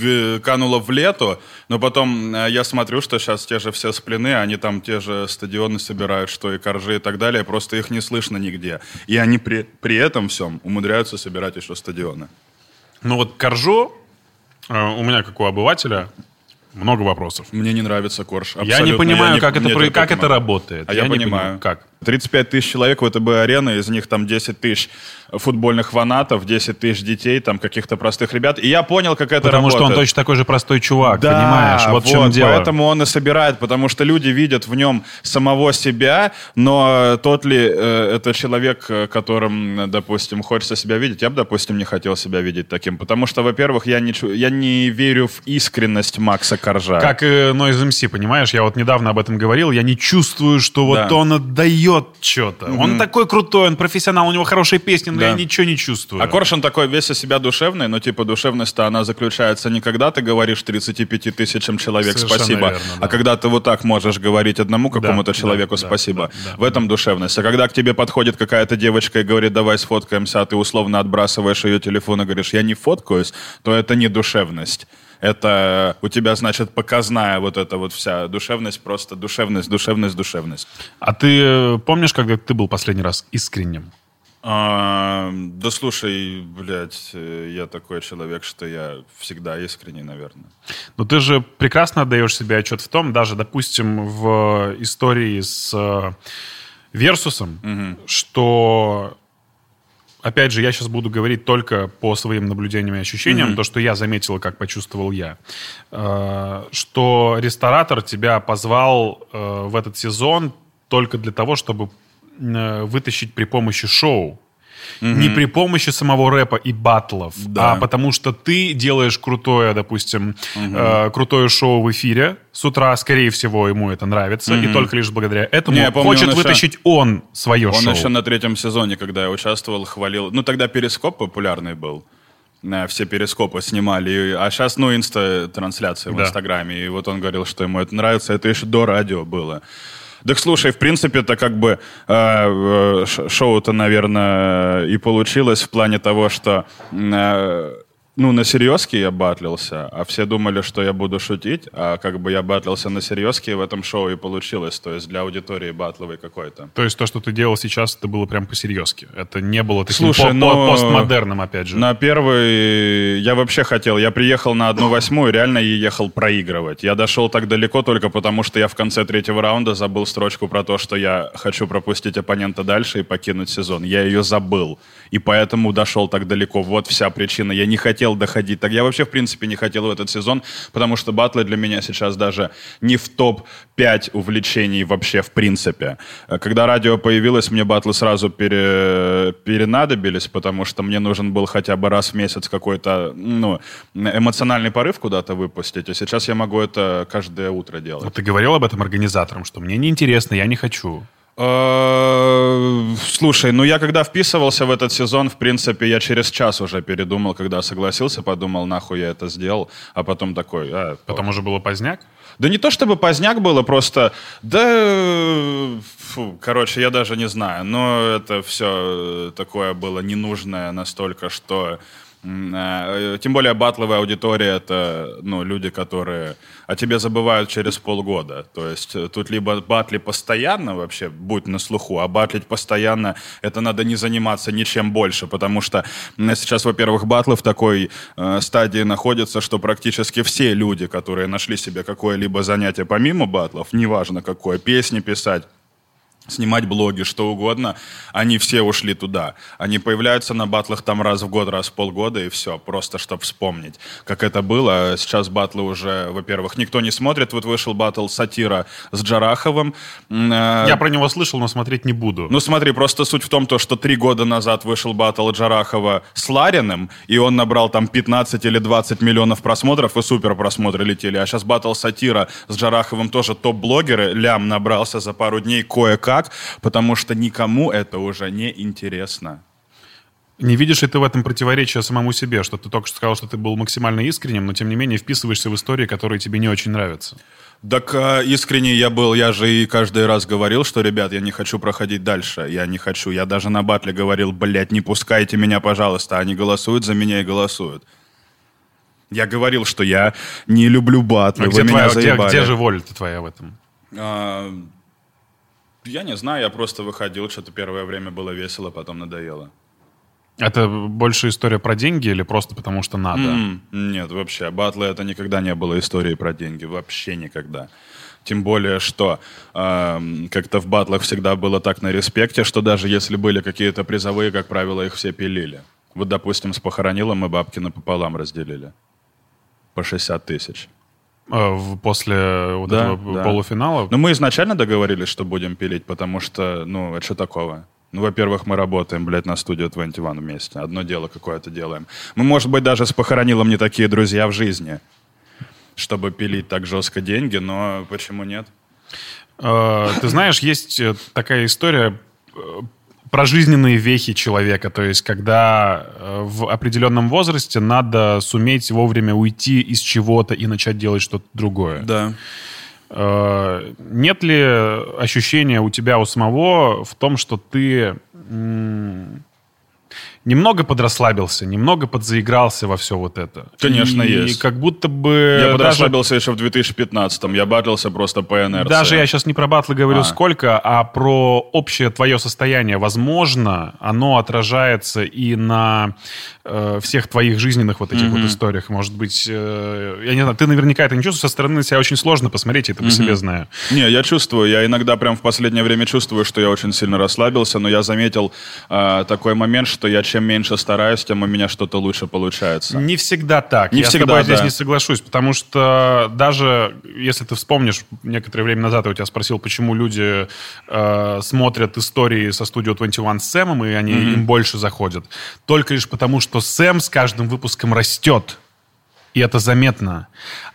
э, канула в лету, но потом э, я смотрю, что сейчас те же все сплины, они там те же стадионы собирают, что и коржи и так далее, просто их не слышно нигде. И они при, при этом всем умудряются собирать еще стадионы. Ну вот Коржо, у меня, как у обывателя, много вопросов. Мне не нравится корж. Я не абсолютно. понимаю, не- как, это, мне про- как это не работает. А я, не понимаю. Как? 35 тысяч человек в ВТБ-арена, из них там 10 тысяч футбольных фанатов, 10 тысяч детей, там каких-то простых ребят. И я понял, как это Потому работает. что он точно такой же простой чувак, Да, понимаешь? Вот, в чем дело. Поэтому он и собирает, потому что люди видят в нем самого себя, но тот ли э, это человек, э, которым, э, допустим, хочется себя видеть, я бы, допустим, не хотел себя видеть таким, потому что, во-первых, я не, я не верю в искренность Макса Коржа. Как и Noise MC, понимаешь? Я вот недавно об этом говорил. Я не чувствую, что вот Да. он отдает поет что-то. Он такой крутой, он профессионал, у него хорошие песни, но Да. я ничего не чувствую. А Коршун такой весь из себя душевный, но типа душевность-то она заключается не когда ты говоришь 35 тысячам человек Совершенно спасибо, верно, да. а когда ты вот так можешь говорить одному какому-то да, человеку да, спасибо. да, да, в этом душевность. А когда к тебе подходит какая-то девочка и говорит, давай сфоткаемся, а ты условно отбрасываешь ее телефон и говоришь, я не фоткаюсь, то это не душевность. Это у тебя, значит, показная вот эта вот вся душевность, просто душевность, душевность, душевность. А ты э, помнишь, когда ты был последний раз искренним? А, да слушай, блядь, э, я такой человек, что я всегда искренний, наверное. Но ты же прекрасно отдаешь себе отчет в том, даже, допустим, в истории с э, Версусом, что, опять же, я сейчас буду говорить только по своим наблюдениям и ощущениям, то, что я заметил, и как почувствовал я, э, что ресторатор тебя позвал э, в этот сезон только для того, чтобы э, вытащить при помощи шоу. Не при помощи самого рэпа и батлов, Да. а потому что ты делаешь крутое, допустим, э, крутое шоу в эфире с утра, скорее всего, ему это нравится, и только лишь благодаря этому Не, помню, хочет он еще- вытащить он свое Он шоу. еще на третьем сезоне, когда я участвовал, хвалил. Ну, тогда перископ популярный был. Э, Все перископы снимали. А сейчас, ну, инста-трансляции в Да. Инстаграме. И вот он говорил, что ему это нравится. Это еще до радио было. Так слушай, в принципе, это как бы э, э, шоу-то, наверное, и получилось в плане того, что э, ну, на серьезке я батлился, а все думали, что я буду шутить, а как бы я батлился на серьезке, и в этом шоу и получилось. То есть для аудитории батловой какой-то. То есть то, что ты делал сейчас, это было прям по-серьезки. Это не было таким Слушай, по- по- ну, постмодерном, опять же. На первый я вообще хотел. Я приехал на одну восьмую, реально и ехал проигрывать. Я дошел так далеко только потому, что я в конце третьего раунда забыл строчку про то, что я хочу пропустить оппонента дальше и покинуть сезон. Я ее забыл. И поэтому дошел так далеко. Вот вся причина. Я не хотел доходить. Так я вообще, в принципе, не хотел в этот сезон, потому что батлы для меня сейчас даже не в топ-5 увлечений вообще в принципе. Э, Когда радио появилось, мне батлы сразу пере- перенадобились, потому что мне нужен был хотя бы раз в месяц какой-то ну, эмоциональный порыв куда-то выпустить. А сейчас я могу это каждое утро делать. Вот ты говорил об этом организаторам, что мне неинтересно, я не хочу. Э, Слушай, ну я когда вписывался в этот сезон, в принципе, я через час уже передумал, когда согласился, подумал, нахуй я это сделал, а потом такой, а, Потом уже было поздняк. Да не то чтобы поздняк было, просто, да, фу, короче, я даже не знаю, но это все такое было ненужное настолько, что, тем более батловая аудитория, это, ну, люди, которые о тебе забывают через полгода, то есть э, тут либо батли постоянно вообще, будь на слуху, а батлить постоянно, это надо не заниматься ничем больше, потому что сейчас, во-первых, батлы в такой э, стадии находятся, что практически все люди, которые нашли себе какое-либо занятие помимо батлов, неважно какое, песни писать, снимать блоги, что угодно, они все ушли туда. Они появляются на батлах там раз в год, раз в полгода, и все, просто чтобы вспомнить, как это было. Сейчас батлы уже, во-первых, никто не смотрит. Вот вышел батл «Сатира» с Джараховым. Э, Я про него слышал, но смотреть не буду. ну смотри, просто суть в том, то, что три года назад вышел батл Джарахова с Лариным, и он набрал там 15 или 20 миллионов просмотров, и супер просмотры летели. А сейчас батл Сатира с Джараховым тоже топ-блогеры, лям набрался за пару дней кое-как, потому что никому это уже не интересно. Не видишь ли ты в этом противоречия самому себе, что ты только что сказал, что ты был максимально искренним, но тем не менее вписываешься в истории, которые тебе не очень нравятся? Так э, искренне я был, я же и каждый раз говорил, что, ребят, я не хочу проходить дальше, я не хочу. Я даже на батле говорил, блядь, не пускайте меня, пожалуйста. Они голосуют за меня и голосуют. Я говорил, что я не люблю батлы, А вы где, меня твоя, где, заебали. где же воля-то твоя в этом? А, я не знаю, я просто выходил, что-то первое время было весело, потом надоело. Это больше история про деньги или просто потому что надо? М, Нет, вообще, батлы это никогда не было историей про деньги, вообще никогда. Тем более, что эм, как-то в батлах всегда было так на респекте, что даже если были какие-то призовые, как правило, их все пилили. Вот, допустим, с похоронилом мы бабки напополам разделили. По 60 тысяч. Э, После вот Да, этого да. полуфинала? Но мы изначально договорились, что будем пилить, потому что, ну, а что такого? Ну, во-первых, мы работаем, блядь, на студию 21 вместе. Одно дело какое-то делаем. Мы, может быть, даже с похоронилом не такие друзья в жизни, чтобы пилить так жестко деньги, но почему нет? Э, Ты знаешь, есть э, такая история про жизненные вехи человека. То есть, когда э, в определенном возрасте надо суметь вовремя уйти из чего-то и начать делать что-то другое. Да. Э, Нет ли ощущения у тебя у самого в том, что ты немного подрасслабился, немного подзаигрался во все вот это? Конечно, И есть. как будто бы... Я даже- подрасслабился еще в 2015-м. Я батлился просто по инерции. Даже я сейчас не про батлы говорю А. сколько, а про общее твое состояние. Возможно, оно отражается и на э, всех твоих жизненных вот этих вот историях. Может быть, э, я не знаю, ты наверняка это не чувствуешь, со стороны себя очень сложно посмотреть, это по себе знаю. Не, я чувствую, я иногда прям в последнее время чувствую, что я очень сильно расслабился, но я заметил э, такой момент, что я чем меньше стараюсь, тем у меня что-то лучше получается. Не всегда так. Не я всегда, с тобой здесь да. не соглашусь, потому что даже если ты вспомнишь, некоторое время назад я у тебя спросил, почему люди э, смотрят истории со студио 21 с Сэмом, и они им больше заходят. Только лишь потому, что Сэм с каждым выпуском растет. И это заметно.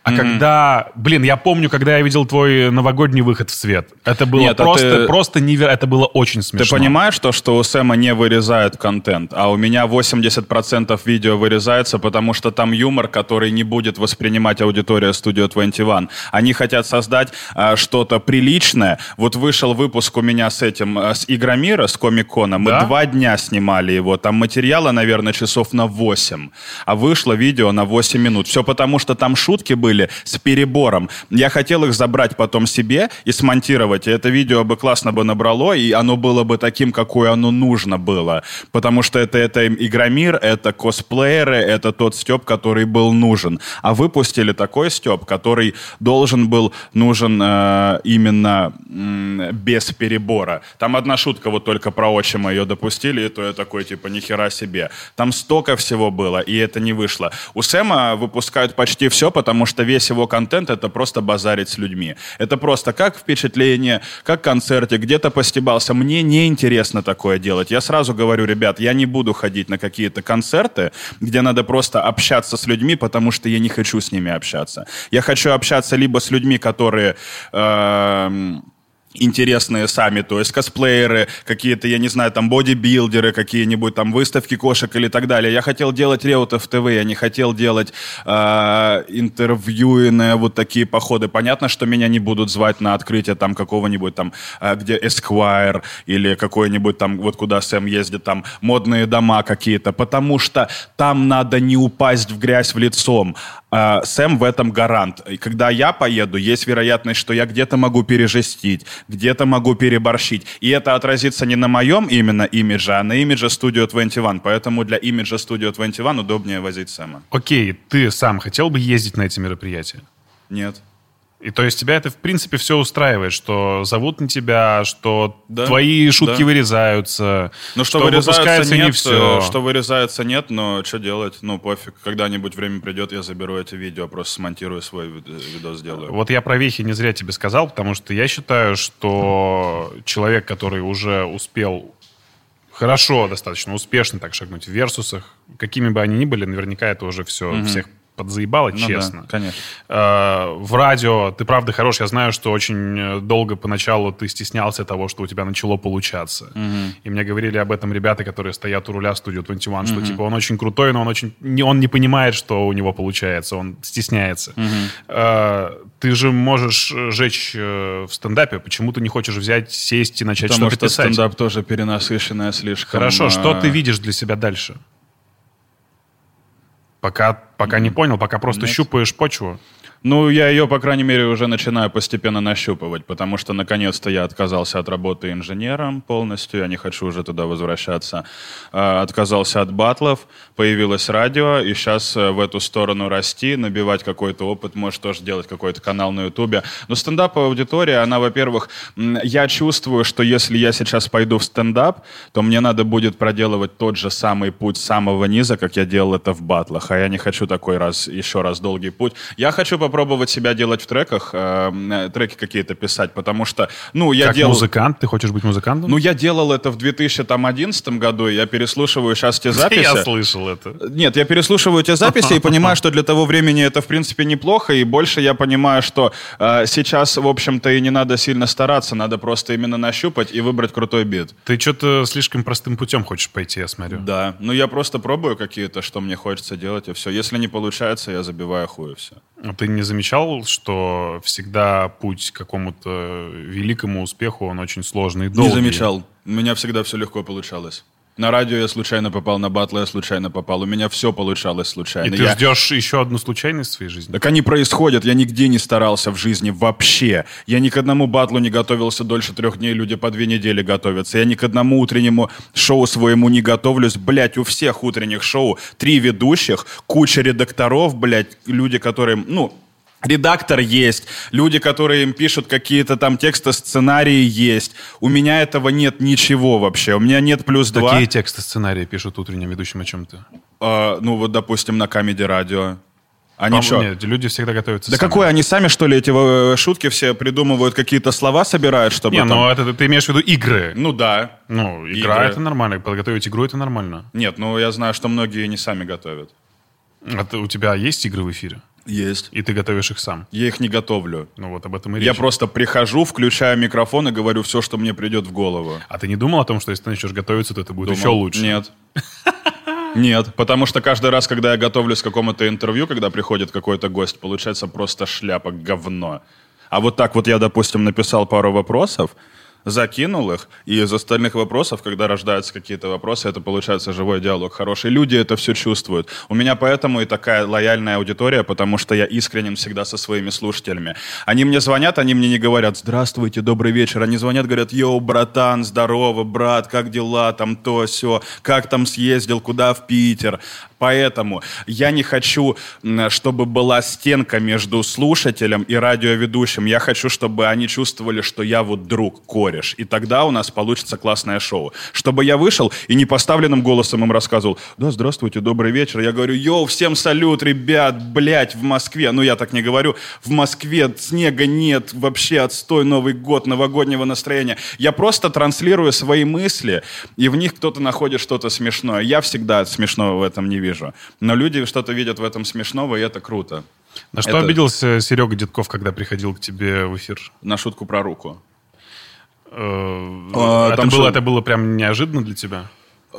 А когда... Блин, я помню, когда я видел твой новогодний выход в свет. Это было Нет, а просто, ты- просто невероятно. Это было очень смешно. Ты понимаешь то, что у Сэма не вырезают контент, а у меня 80% видео вырезается, потому что там юмор, который не будет воспринимать аудитория Studio 21. Они хотят создать а, что-то приличное. Вот вышел выпуск у меня с этим, а, с Игромира, с Комик-Кона. Мы Да? два дня снимали его. Там материала, наверное, часов на 8. А вышло видео на 8 минут. Все потому, что там шутки были с перебором. Я хотел их забрать потом себе и смонтировать. И это видео бы классно бы набрало, и оно было бы таким, какое оно нужно было. Потому что это, это Игромир, это косплееры, это тот Степ, который был нужен. А выпустили такой Степ, который должен был нужен э, именно м, без перебора. Там одна шутка вот только про отчима ее допустили, и то я такой, типа, нихера себе. Там столько всего было, и это не вышло. У Сэма выпускают почти все, потому что весь его контент — это просто базарить с людьми. Это просто как впечатление, как концерте, где-то постебался. Мне не интересно такое делать. Я сразу говорю, ребят, я не буду ходить на какие-то концерты, где надо просто общаться с людьми, потому что я не хочу с ними общаться. Я хочу общаться либо с людьми, которые... эм, интересные сами, то есть косплееры, какие-то, я не знаю, там бодибилдеры, какие-нибудь там выставки кошек или так далее. Я хотел делать Реутов ТВ, я не хотел делать э, интервьюиные вот такие походы. Понятно, что меня не будут звать на открытие там какого-нибудь там, э, где Esquire или какой-нибудь там, вот куда Сэм ездит, там модные дома какие-то, потому что там надо не упасть в грязь в лицом. Э, Сэм в этом гарант. И когда я поеду, есть вероятность, что я где-то могу пережестить, где-то могу переборщить. И это отразится не на моем именно имидже, а на имидже Studio 21. Поэтому для имиджа Studio 21 удобнее возить Сэма. Окей, ты сам хотел бы ездить на эти мероприятия? Нет. И то есть тебя это, в принципе, все устраивает, что зовут на тебя, что Да, твои шутки да. вырезаются, Ну, что, выпускается вырезается не нет, все. э, что вырезается нет, но что делать? Ну, пофиг. Когда-нибудь время придет, я заберу эти видео, просто смонтирую свой э, видос, сделаю. Вот я про вехи не зря тебе сказал, потому что я считаю, что человек, который уже успел хорошо, достаточно успешно так шагнуть в версусах, какими бы они ни были, наверняка это уже все всех подзаебало, Ну да, честно. конечно. Э, в радио ты правда хорош. Я знаю, что очень э, долго поначалу ты стеснялся того, что у тебя начало получаться. И мне говорили об этом ребята, которые стоят у руля студии 21, что типа он очень крутой, но он очень не, он не понимает, что у него получается, он стесняется. Э, ты же можешь жечь в стендапе. Почему ты не хочешь взять, сесть и начать Потому что-то что писать? стендап тоже перенасыщенное слишком. Хорошо, что ты видишь для себя дальше? Пока, пока не понял, пока просто Нет. щупаешь почву. Ну, я ее, по крайней мере, уже начинаю постепенно нащупывать, потому что, наконец-то, я отказался от работы инженером полностью, я не хочу уже туда возвращаться. А, Отказался от батлов, появилось радио, и сейчас в эту сторону расти, набивать какой-то опыт, может тоже делать какой-то канал на Ютубе. Но стендаповая аудитория, она, во-первых, я чувствую, что если я сейчас пойду в стендап, то мне надо будет проделывать тот же самый путь с самого низа, как я делал это в батлах, а я не хочу такой раз, еще раз долгий путь. Я хочу попробовать себя делать в треках, э, э, треки какие-то писать, потому что, ну, я как делал... музыкант? Ты хочешь быть музыкантом? Ну, я делал это в 2011 году, я переслушиваю сейчас те записи. Я слышал это. Нет, я переслушиваю те записи и понимаю, что для того времени это, в принципе, неплохо, и больше я понимаю, что э, сейчас, в общем-то, и не надо сильно стараться, надо просто именно нащупать и выбрать крутой бит. Ты что-то слишком простым путем хочешь пойти, я смотрю. Да, ну я просто пробую какие-то, что мне хочется делать, и все. Если не получается, я забиваю хуй, и все. А Ты не замечал, что всегда путь к какому-то великому успеху, он очень сложный и долгий? Не замечал. У меня всегда все легко получалось. На радио я случайно попал, на батлы я случайно попал. У меня все получалось И случайно. ты Я- ждешь еще одну случайность в своей жизни? Так они происходят, я нигде не старался в жизни вообще. Я ни к одному батлу не готовился дольше трех дней, люди по две недели готовятся. Я ни к одному утреннему шоу своему не готовлюсь. Блять, у всех утренних шоу три ведущих, куча редакторов, блять, люди, которые, ну, Редактор есть, люди, которые им пишут какие-то там тексты, сценарии есть. У меня этого нет ничего вообще. У меня нет плюс два. Какие тексты сценарии пишут утренним ведущим о чем-то? А, ну вот, допустим, на Камеди Радио. Они что? Нет, люди всегда готовятся Да сами. какой, они сами, что ли, эти э, шутки все придумывают, какие-то слова собирают, чтобы Не, там- ну это ты имеешь в виду игры. Ну да. Ну, игра Игры. это нормально, подготовить игру это нормально. Нет, ну я знаю, что многие не сами готовят. А ты- у тебя есть игры в эфире? Есть. И ты готовишь их сам? Я их не готовлю. Ну вот об этом и речь. Я просто прихожу, включаю микрофон и говорю все, что мне придет в голову. А ты не думал о том, что если ты начнешь готовиться, то это будет Думал, еще лучше? Нет. Нет, потому что каждый раз, когда я готовлюсь к какому-то интервью, когда приходит какой-то гость, получается просто шляпа, говно. А вот так вот я, допустим, написал пару вопросов, закинул их, и из остальных вопросов, когда рождаются какие-то вопросы, это получается живой диалог хороший. Люди это все чувствуют. У меня поэтому и такая лояльная аудитория, потому что я искренен всегда со своими слушателями. Они мне звонят, они мне не говорят «Здравствуйте, добрый вечер». Они звонят, говорят «Йоу, братан, здорово, брат, как дела, там то, все, как там съездил, куда в Питер». Поэтому я не хочу, чтобы была стенка между слушателем и радиоведущим. Я хочу, чтобы они чувствовали, что я вот друг, кореш. И тогда у нас получится классное шоу. Чтобы я вышел и непоставленным голосом им рассказывал, да, здравствуйте, добрый вечер. Я говорю, йоу, всем салют, ребят, блядь, в Москве. Ну, я так не говорю. В Москве снега нет, вообще отстой, Новый год, новогоднего настроения. Я просто транслирую свои мысли, и в них кто-то находит что-то смешное. Я всегда смешного в этом не вижу. Но люди что-то видят в этом смешного, и это круто. На что Это- обиделся Серега Дедков, когда приходил к тебе в эфир? На шутку про руку. Э, А, это, было, что? это было прям неожиданно для тебя?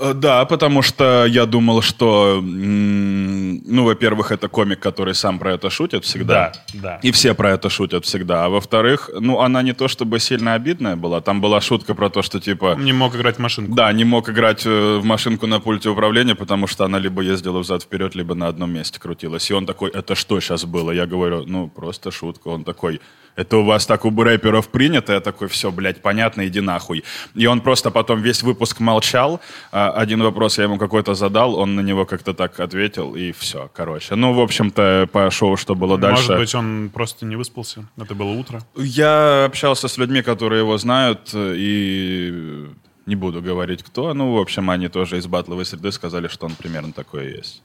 Э, Да, потому что я думал, что, ну, во-первых, это комик, который сам про это шутит всегда. да. И все про это шутят всегда. А во-вторых, ну, она не то чтобы сильно обидная была. Там была шутка про то, что типа... Не мог играть в машинку. Да, не мог играть э, в машинку на пульте управления, потому что она либо ездила взад-вперед, либо на одном месте крутилась. И он такой, это что сейчас было? Я говорю, ну, просто шутка. Он такой, это у вас так у рэперов принято? Я такой, все, блядь, понятно, иди нахуй. И он просто потом весь выпуск молчал. А, Один вопрос я ему какой-то задал, он на него как-то так ответил, и все, короче. Ну, в общем-то, по шоу, что было дальше. Может быть, он просто не выспался. Это было утро. Я общался с людьми, которые его знают, и не буду говорить кто. Ну, в общем, они тоже из батловой среды сказали, что он примерно такой есть.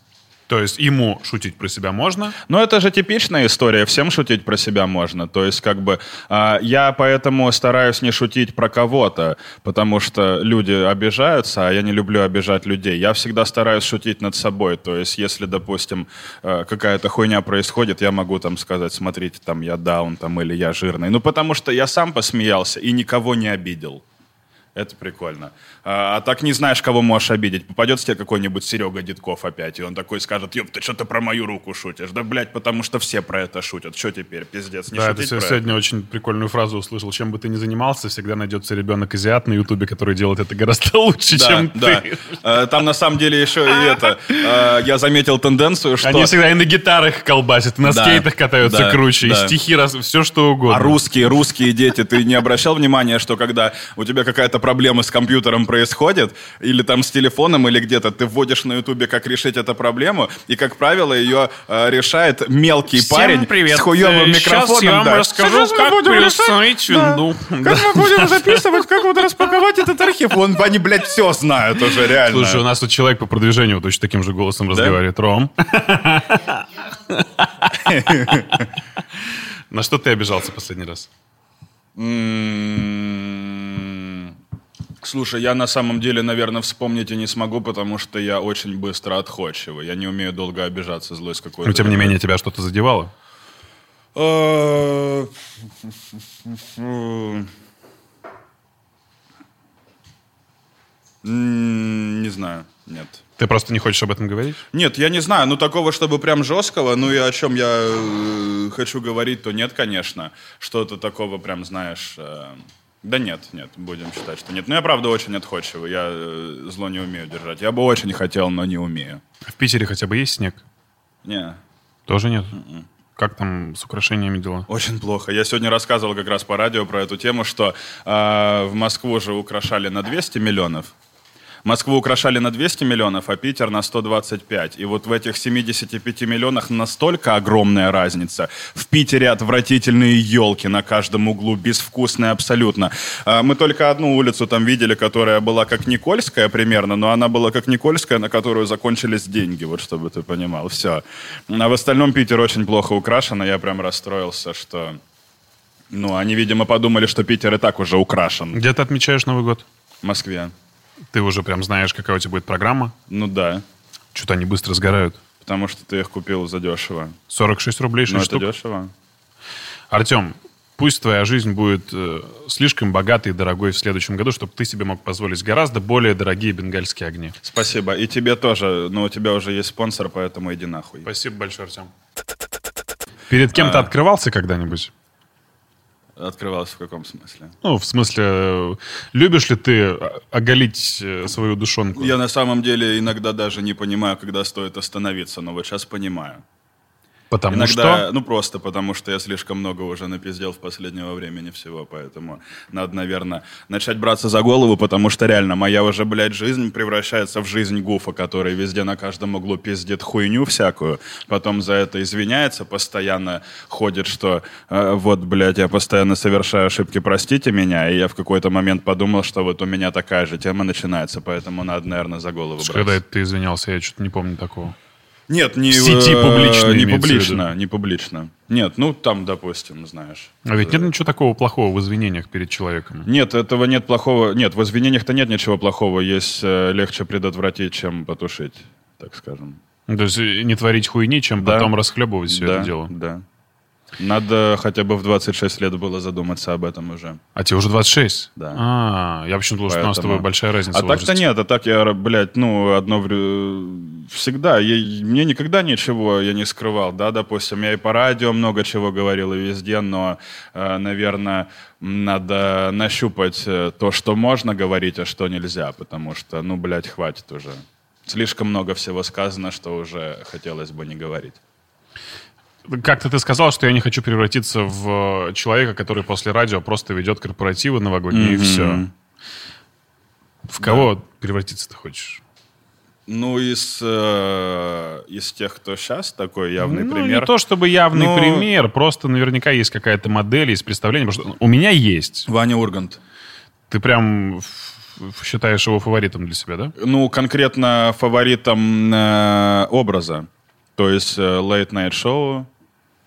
То есть ему шутить про себя можно, Но это же типичная история, всем шутить про себя можно. То есть, как бы, а, я поэтому стараюсь не шутить про кого-то, потому что люди обижаются, а я не люблю обижать людей. Я всегда стараюсь шутить над собой. То есть, если, допустим, э, какая-то хуйня происходит, я могу там сказать, смотрите, там я даун, там, или я жирный. Ну, потому что я сам посмеялся и никого не обидел. Это прикольно. А, а так не знаешь, кого можешь обидеть. Попадется тебе какой-нибудь Серега Дедков опять, и он такой скажет, ёб, ты что ты про мою руку шутишь? Да, блядь, потому что все про это шутят. Что теперь, пиздец, не да, это сегодня очень прикольную фразу услышал. Чем бы ты ни занимался, всегда найдется ребенок-азиат на Ютубе, который делает это гораздо лучше, Да, чем да. ты. Э, Там на самом деле еще и это. э, Я заметил тенденцию, что... Они всегда и на гитарах колбасят, и на Да, скейтах катаются да, круче, и стихи, раз, все что угодно. А русские, русские дети, ты не обращал внимания, что когда у тебя какая-то проблема с компьютером происходит, или там с телефоном, или где-то, ты вводишь на ютубе, как решить эту проблему, и, как правило, ее э, решает мелкий Всем парень привет. с хуевым Э, микрофоном. Сейчас я вам да. расскажу, Сейчас мы как будем решать- переустановить Да. винду. Как мы будем записывать, как вот распаковать этот архив. Он, они, блядь, все знают уже, реально. Слушай, у нас тут человек по продвижению точно таким же голосом разговаривает. Ром. На что ты обижался последний раз? Слушай, я на самом деле, наверное, вспомнить и не смогу, потому что я очень быстро отходчивый. Я не умею долго обижаться, злость какой-то. Но тем не менее тебя что-то задевало? Не знаю, нет. Ты просто не хочешь об этом говорить? Нет, я не знаю, ну такого, чтобы прям жесткого, ну и о чем я э, хочу говорить, то нет, конечно. Что-то такого прям, знаешь... э, да нет, нет, будем считать, что нет. Но я правда очень отходчивый, я э, зло не умею держать. Я бы очень хотел, но не умею. В Питере хотя бы есть снег? Не, Тоже нет? Как там с украшениями дела? очень плохо. Я сегодня рассказывал как раз по радио про эту тему, что э, в Москву же украшали на 200 миллионов. Москву украшали на 200 миллионов, а Питер на 125. И вот в этих 75 миллионах настолько огромная разница. В Питере отвратительные елки на каждом углу, безвкусные абсолютно. А, Мы только одну улицу там видели, которая была как Никольская примерно, но она была как Никольская, на которую закончились деньги, вот чтобы ты понимал. Все. А в остальном Питер очень плохо украшен, и я прям расстроился, что... Ну, они, видимо, подумали, что Питер и так уже украшен Где ты отмечаешь Новый год? в Москве. Ты уже прям знаешь, какая у тебя будет программа? Ну да. Что-то они быстро сгорают. Потому что ты их купил задешево. 46 рублей, 6 Ну, это штук. дешево. Артем, пусть твоя жизнь будет э, слишком богатой и дорогой в следующем году, чтобы ты себе мог позволить гораздо более дорогие бенгальские огни. Спасибо. И тебе тоже. Но у тебя уже есть спонсор, поэтому иди нахуй. Спасибо большое, Артем. Перед кем-то открывался когда-нибудь? Открывался в каком смысле? Ну, в смысле, э, любишь ли ты о- оголить э, свою душонку? Я на самом деле иногда даже не понимаю, когда стоит остановиться, но вот сейчас понимаю. Потому Иногда, что... ну просто потому, что я слишком много уже напиздел в последнего времени всего, поэтому надо, наверное, начать браться за голову, потому что реально моя уже, блядь, жизнь превращается в жизнь Гуфа, который везде на каждом углу пиздит хуйню всякую, потом за это извиняется, постоянно ходит, что э, вот, блядь, я постоянно совершаю ошибки, простите меня, и я в какой-то момент подумал, что вот у меня такая же тема начинается, поэтому надо, наверное, за голову браться. Когда это ты извинялся, я что-то не помню такого. Нет, не В сети э, публично не публично, не публично. Нет, ну там, допустим, знаешь. А ведь нет ничего такого плохого в извинениях перед человеком. Нет, этого нет плохого. Нет, в извинениях-то нет ничего плохого. Есть э, легче предотвратить, чем потушить, так скажем. То есть э, не творить хуйни, чем Да. потом расхлебывать все да, это дело. Да. Надо хотя бы в 26 лет было задуматься об этом уже. А тебе уже 26? Да. А, я почему-то думал, что у нас с тобой большая разница А так-то нет, а так я, блядь, ну, одно всегда, я- мне никогда ничего я не скрывал, да, допустим, я и по радио много чего говорил, и везде, но, э, наверное, надо нащупать э, то, что можно говорить, а что нельзя, потому что, ну, блядь, хватит уже. Слишком много всего сказано, что уже хотелось бы не говорить. Как-то ты сказал, что я не хочу превратиться в э, человека, который после радио просто ведет корпоративы новогодние и все. В кого превратиться ты хочешь? Ну, из, э, из тех, кто сейчас такой явный ну, пример. не то чтобы явный Ну- пример, просто наверняка есть какая-то модель, есть представление. Потому что у меня есть. Ваня Ургант. Ты прям считаешь его фаворитом для себя, да? Ну, конкретно фаворитом э, образа. То есть э, Late Night Show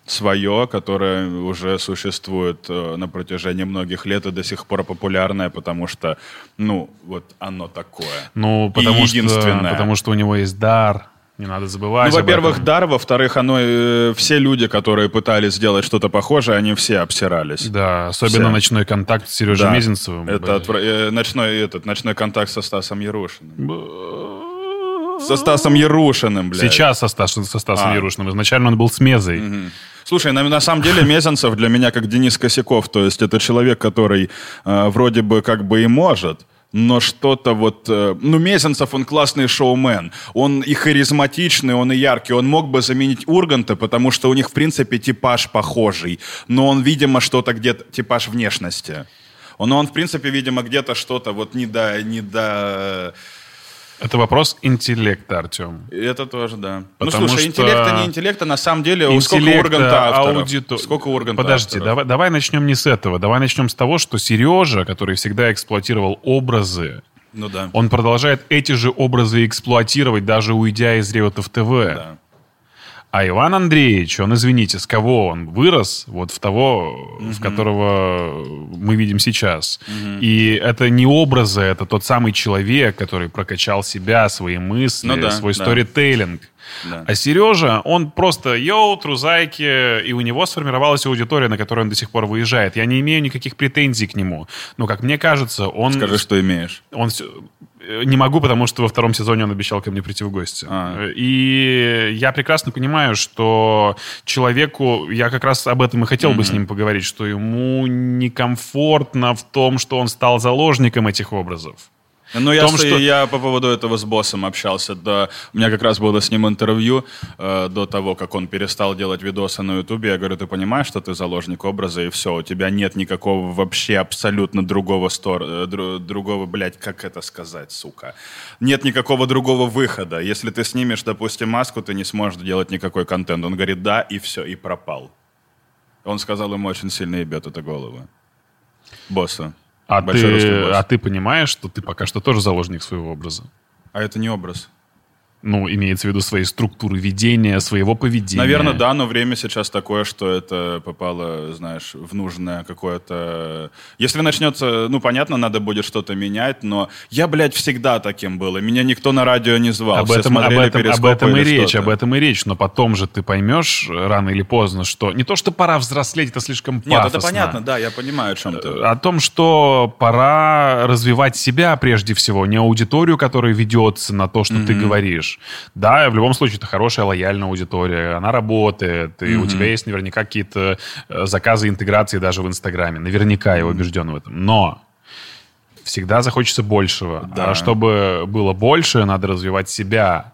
свое, которое уже существует э, на протяжении многих лет и до сих пор популярное, потому что, ну, вот оно такое. Ну, И потому что, единственное. потому что у него есть дар. Не надо забывать. Ну, во-первых, дар, во-вторых, оно э, все люди, которые пытались сделать что-то похожее, они все обсирались. Да, особенно Все. ночной контакт с Сережей Да. Мезенцевым. Это отвра- э, ночной, этот, ночной контакт со Стасом Ярушиным. Со Стасом Ярушиным, блядь. Сейчас со, Стас- со Стасом А. Ярушиным. Изначально он был с Мезой. Слушай, на, на самом деле Мезенцев для меня как Денис Косяков. То есть это человек, который э, вроде бы как бы и может, но что-то вот... э, ну, Мезенцев, он классный шоумен. Он и харизматичный, он и яркий. Он мог бы заменить Урганта, потому что у них, в принципе, типаж похожий. Но он, видимо, что-то где-то... Типаж внешности. Он, он, в принципе, видимо, где-то что-то вот не до... Не до... Это вопрос интеллекта, Артем. Это тоже, да. Потому ну, слушай, что интеллекта, не интеллекта, на самом деле, сколько Урганта авторов? аудито- Сколько Урганта Подожди, авторов? давай, давай начнем не с этого. Давай начнем с того, что Сережа, который всегда эксплуатировал образы, Ну да. он продолжает эти же образы эксплуатировать, даже уйдя из Реутов ТВ. Да. А Иван Андреевич, он, извините, с кого он вырос, вот в того, в которого мы видим сейчас. И это не образы, это тот самый человек, который прокачал себя, свои мысли, Ну да, свой да. сторителлинг. Да. А Сережа, он просто йоу, трузайки, и у него сформировалась аудитория, на которую он до сих пор выезжает. Я не имею никаких претензий к нему. Но, как мне кажется, он... Скажи, что имеешь. Он э, не могу, потому что во втором сезоне он обещал ко мне прийти в гости. А. И я прекрасно понимаю, что человеку, я как раз об этом и хотел бы с ним поговорить, что ему некомфортно в том, что он стал заложником этих образов. Ну, я, том, что- я по поводу этого с боссом общался. Да, у меня как раз было с ним интервью э, до того, как он перестал делать видосы на Ютубе. Я говорю, ты понимаешь, что ты заложник образа, и все, у тебя нет никакого вообще абсолютно другого стор... э, дру- другого, блядь, как это сказать, сука? Нет никакого другого выхода. Если ты снимешь, допустим, маску, ты не сможешь делать никакой контент. Он говорит, да, и все, и пропал. Он сказал, ему очень сильно ебет это голову. Босса. А ты, а ты понимаешь, что ты пока что тоже заложник своего образа? а это не образ. Ну, имеется в виду своей структуры ведения, своего поведения. Наверное, да, но время сейчас такое, что это попало, знаешь, в нужное какое-то... Если начнется, ну, понятно, надо будет что-то менять, но я, блядь, всегда таким был, и меня никто на радио не звал. Об Все этом, об, этом, об этом и речь, об этом и речь. Но потом же ты поймешь рано или поздно, что не то, что пора взрослеть, это слишком Нет, это пафосно. понятно, да, я понимаю, о чем ты. О том, что пора развивать себя прежде всего, не аудиторию, которая ведется на то, что ты говоришь. Да, в любом случае, это хорошая, лояльная аудитория, она работает, и у тебя есть наверняка какие-то э, заказы интеграции даже в Инстаграме. Наверняка я убежден в этом. Но всегда захочется большего. Да. А чтобы было больше, надо развивать себя.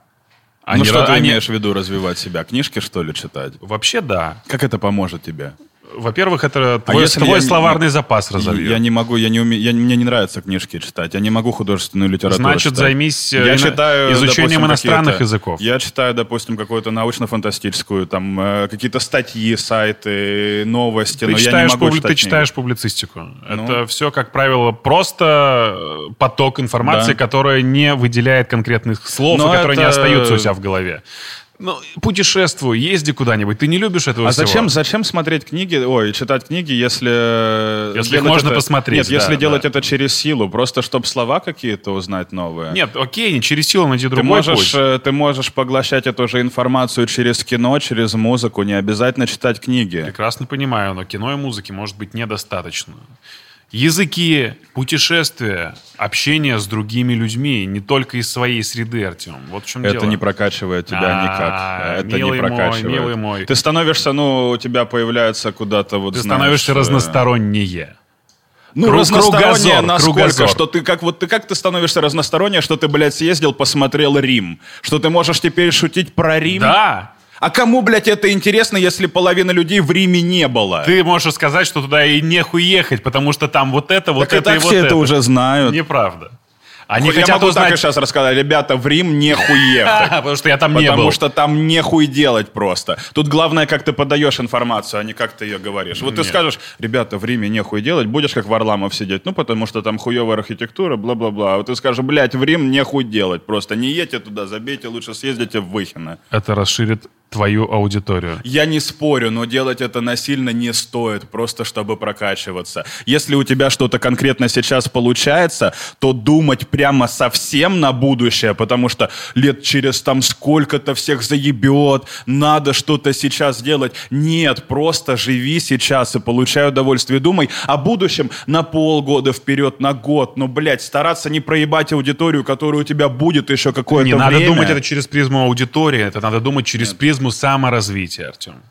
А ну, не что ра- ты а имеешь в виду развивать себя? Книжки, что ли, читать? Вообще, да. Как это поможет тебе? Во-первых, это твой, если твой я не- словарный не- запас разовьет. Я не могу, я не умею, я, мне не нравится книжки читать, я не могу художественную литературу Значит, читать. займись, э, я читаю, изучением допустим, иностранных языков. Я читаю, допустим, какую-то научно-фантастическую, там, э, какие-то статьи, сайты, новости, Ты, но я не читаешь, могу публи- читать ты книги. читаешь публицистику. Ну. Это все, как правило, просто э, поток информации, Да. которая не выделяет конкретных слов, Но и которые не это- остаются у тебя в голове. Ну, путешествуй, езди куда-нибудь. Ты не любишь этого А всего? зачем, зачем смотреть книги, ой, читать книги, если... Если их можно это- посмотреть, Нет, если да, делать да. это через силу, просто чтобы слова какие-то узнать новые. Нет, окей, не через силу найди Ты другой можешь, путь. э, ты можешь поглощать эту же информацию через кино, через музыку, не обязательно читать книги. Прекрасно понимаю, но кино и музыки может быть недостаточно. Языки, путешествия, общение с другими людьми, не только из своей среды, Артем. Вот в чем Это дело. не прокачивает тебя А, никак. Это не мой, прокачивает. милый мой. Ты становишься, ну, у тебя появляется куда-то вот, Ты знаешь, становишься э, разностороннее. Ну, Круг- разностороннее кругозор, насколько, кругозор. что ты как вот ты как ты становишься разностороннее, что ты, блядь, съездил, посмотрел Рим, что ты можешь теперь шутить про Рим. Да, А кому, блядь, это интересно, если половина людей в Риме не было? ты можешь сказать, что туда и нехуй ехать, потому что там вот это, вот так и это и так вот все это. это уже знают. Неправда. Они я хотят могу узнать... так и сейчас рассказать. Ребята, в Рим нехуй ехать. Потому что я там не Потому был. что там нехуй делать просто. Тут главное, как ты подаешь информацию, а не как ты ее говоришь. Вот ты скажешь, ребята, в Риме нехуй делать, будешь как Варламов сидеть, ну, потому что там хуевая архитектура, бла-бла-бла. А вот ты скажешь, блядь, в Рим нехуй делать, просто не едьте туда, забейте, лучше съездите в Выхино. Это расширит твою аудиторию. Я не спорю, но делать это насильно не стоит, просто чтобы прокачиваться. Если у тебя что-то конкретно сейчас получается, то думать прямо совсем на будущее, потому что лет через там сколько-то всех заебет, надо что-то сейчас делать. Нет, просто живи сейчас и получай удовольствие. Думай о будущем на полгода вперед, на год. Но, блядь, стараться не проебать аудиторию, которая у тебя будет еще какое-то Не время. надо думать это через призму аудитории, это надо думать через призму саморазвития, Артем.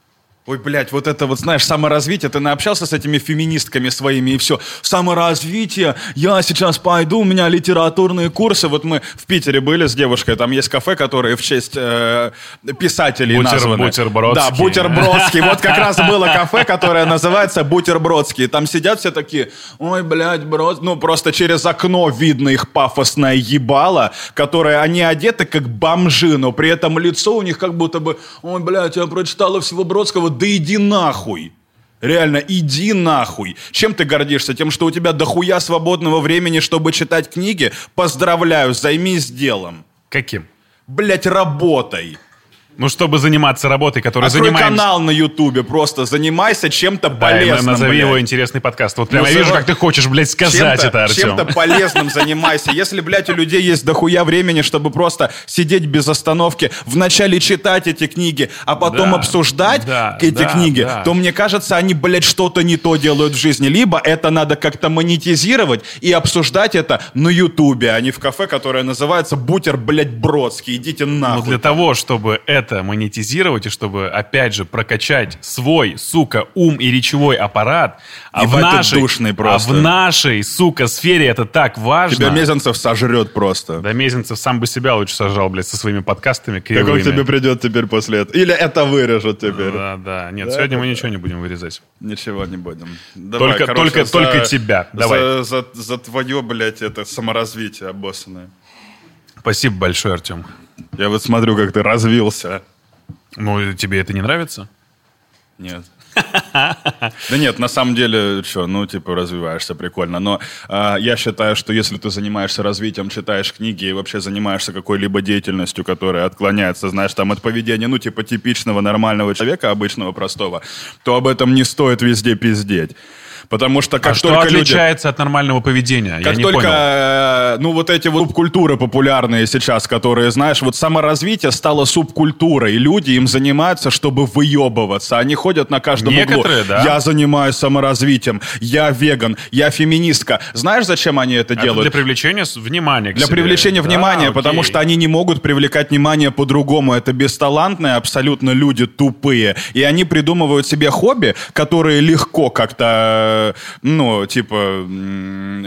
Ой, блядь, вот это вот, знаешь, саморазвитие, ты наобщался с этими феминистками своими и все. Саморазвитие, я сейчас пойду, у меня литературные курсы. Вот мы в Питере были с девушкой, там есть кафе, которые в честь э, писателей Бутер- названы. Бутербродский. Да, Бутербродский. Вот как раз было кафе, которое называется Бутербродский. Там сидят все такие, ой, блядь, брод... Ну, просто через окно видно их пафосное ебало, которое они одеты как бомжи, но при этом лицо у них как будто бы, ой, блядь, я прочитала всего Бродского, да иди нахуй. Реально, иди нахуй. Чем ты гордишься? Тем, что у тебя дохуя свободного времени, чтобы читать книги? Поздравляю, займись делом. Каким? Блять, работай. Ну, чтобы заниматься работой, которой Открой занимаемся... канал на Ютубе, просто занимайся чем-то Да, полезным. назови блядь. его интересный подкаст. Вот прямо Ну, я вижу, как ты хочешь, блядь, сказать это, Артем. чем-то полезным занимайся. Если, блядь, у людей есть дохуя времени, чтобы просто сидеть без остановки, вначале читать эти книги, а потом Да, обсуждать да, эти да, книги, да. то мне кажется, они, блядь, что-то не то делают в жизни. Либо это надо как-то монетизировать и обсуждать это на Ютубе, а не в кафе, которое называется «Бутер, блядь, Бродский». Идите Но нахуй. Ну, для того, чтобы это монетизировать и чтобы, опять же, прокачать свой, сука, ум и речевой аппарат, а в, Ебать, ты нашей, а в нашей, сука, сфере это так важно. Тебя Мезенцев сожрет просто. Да Мезенцев сам бы себя лучше сажал, блядь, со своими подкастами Как он кривыми. тебе придет теперь после этого? Или это вырежет теперь? Да, да. Нет, Да, сегодня мы это ничего не будем вырезать. Ничего не будем. Только- только- только тебя. Давай. За, за, за твое, блядь, это саморазвитие обоссанное. Спасибо большое, Артем. Я вот смотрю, как ты развился. Ну, тебе это не нравится? Нет. Да нет, на самом деле, что, ну, типа, развиваешься прикольно. Но а, я считаю, что если ты занимаешься развитием, читаешь книги и вообще занимаешься какой-либо деятельностью, которая отклоняется, знаешь, там, от поведения, ну, типа, типичного нормального человека, обычного, простого, то об этом не стоит везде пиздеть. Потому что как а что только люди... отличается от нормального поведения? Я Как не только, понял. э, ну, вот эти вот субкультуры популярные сейчас, которые, знаешь, вот саморазвитие стало субкультурой, люди им занимаются, чтобы выебываться. Они ходят на каждом Некоторые, углу. да. Я занимаюсь саморазвитием, я веган, я феминистка. Знаешь, зачем они это, Это делают? для привлечения внимания Для себе. привлечения Да, внимания, потому окей. что они не могут привлекать внимание по-другому. Это бесталантные абсолютно люди, тупые. И они придумывают себе хобби, которые легко как-то, э, ну, типа,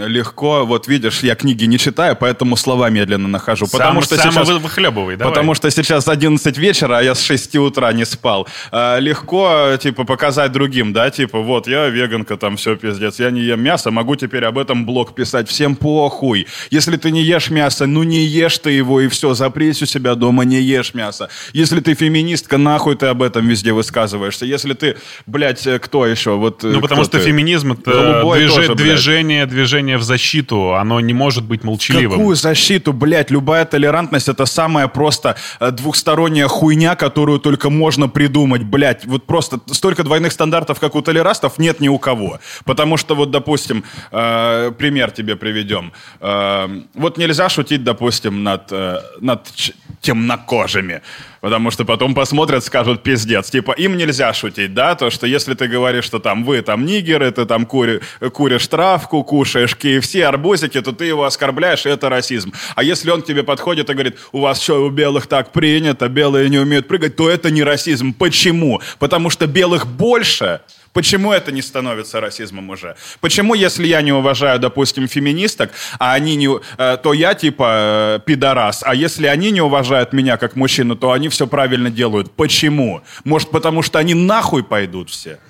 легко, вот видишь, я книги не читаю, поэтому слова медленно нахожу. Потому Сам- что сам сейчас... вы- выхлебывай, давай. Потому что сейчас 11 вечера, а я с 6 утра не спал. А, легко, типа, показать другим, да, типа, вот, я веганка, там все пиздец, я не ем мясо, могу теперь об этом блог писать, всем похуй. Если ты не ешь мясо, ну не ешь ты его, и все, запрись у себя дома, не ешь мясо. Если ты феминистка, нахуй ты об этом везде высказываешься. Если ты, блядь, э, кто еще? Вот, э, Ну, потому что ты? Феминизм это движе- тоже, движение, движение в защиту. Оно не может быть молчаливым. Какую защиту, блядь? Любая толерантность это самая просто э, двухсторонняя хуйня, которую только можно придумать, блядь. Вот просто столько двойных стандартов, как у толерастов, нет ни у кого. Потому что вот, допустим, э, пример тебе приведем. Э, вот нельзя шутить, допустим, над, э, над темнокожими. Потому что потом посмотрят, скажут, пиздец. Типа, им нельзя шутить, да? То, что если ты говоришь, что там вы там нигеры, ты там кури, куришь травку, кушаешь KFC, арбузики, то ты его оскорбляешь, и это расизм. А если он к тебе подходит и говорит, у вас что, у белых так принято, белые не умеют прыгать, то это не расизм. Почему? Потому что белых больше, Почему это не становится расизмом уже? Почему, если я не уважаю, допустим, феминисток, а они не, э, то я типа э, пидорас, а если они не уважают меня как мужчину, то они все правильно делают? Почему? Может, потому что они нахуй пойдут все?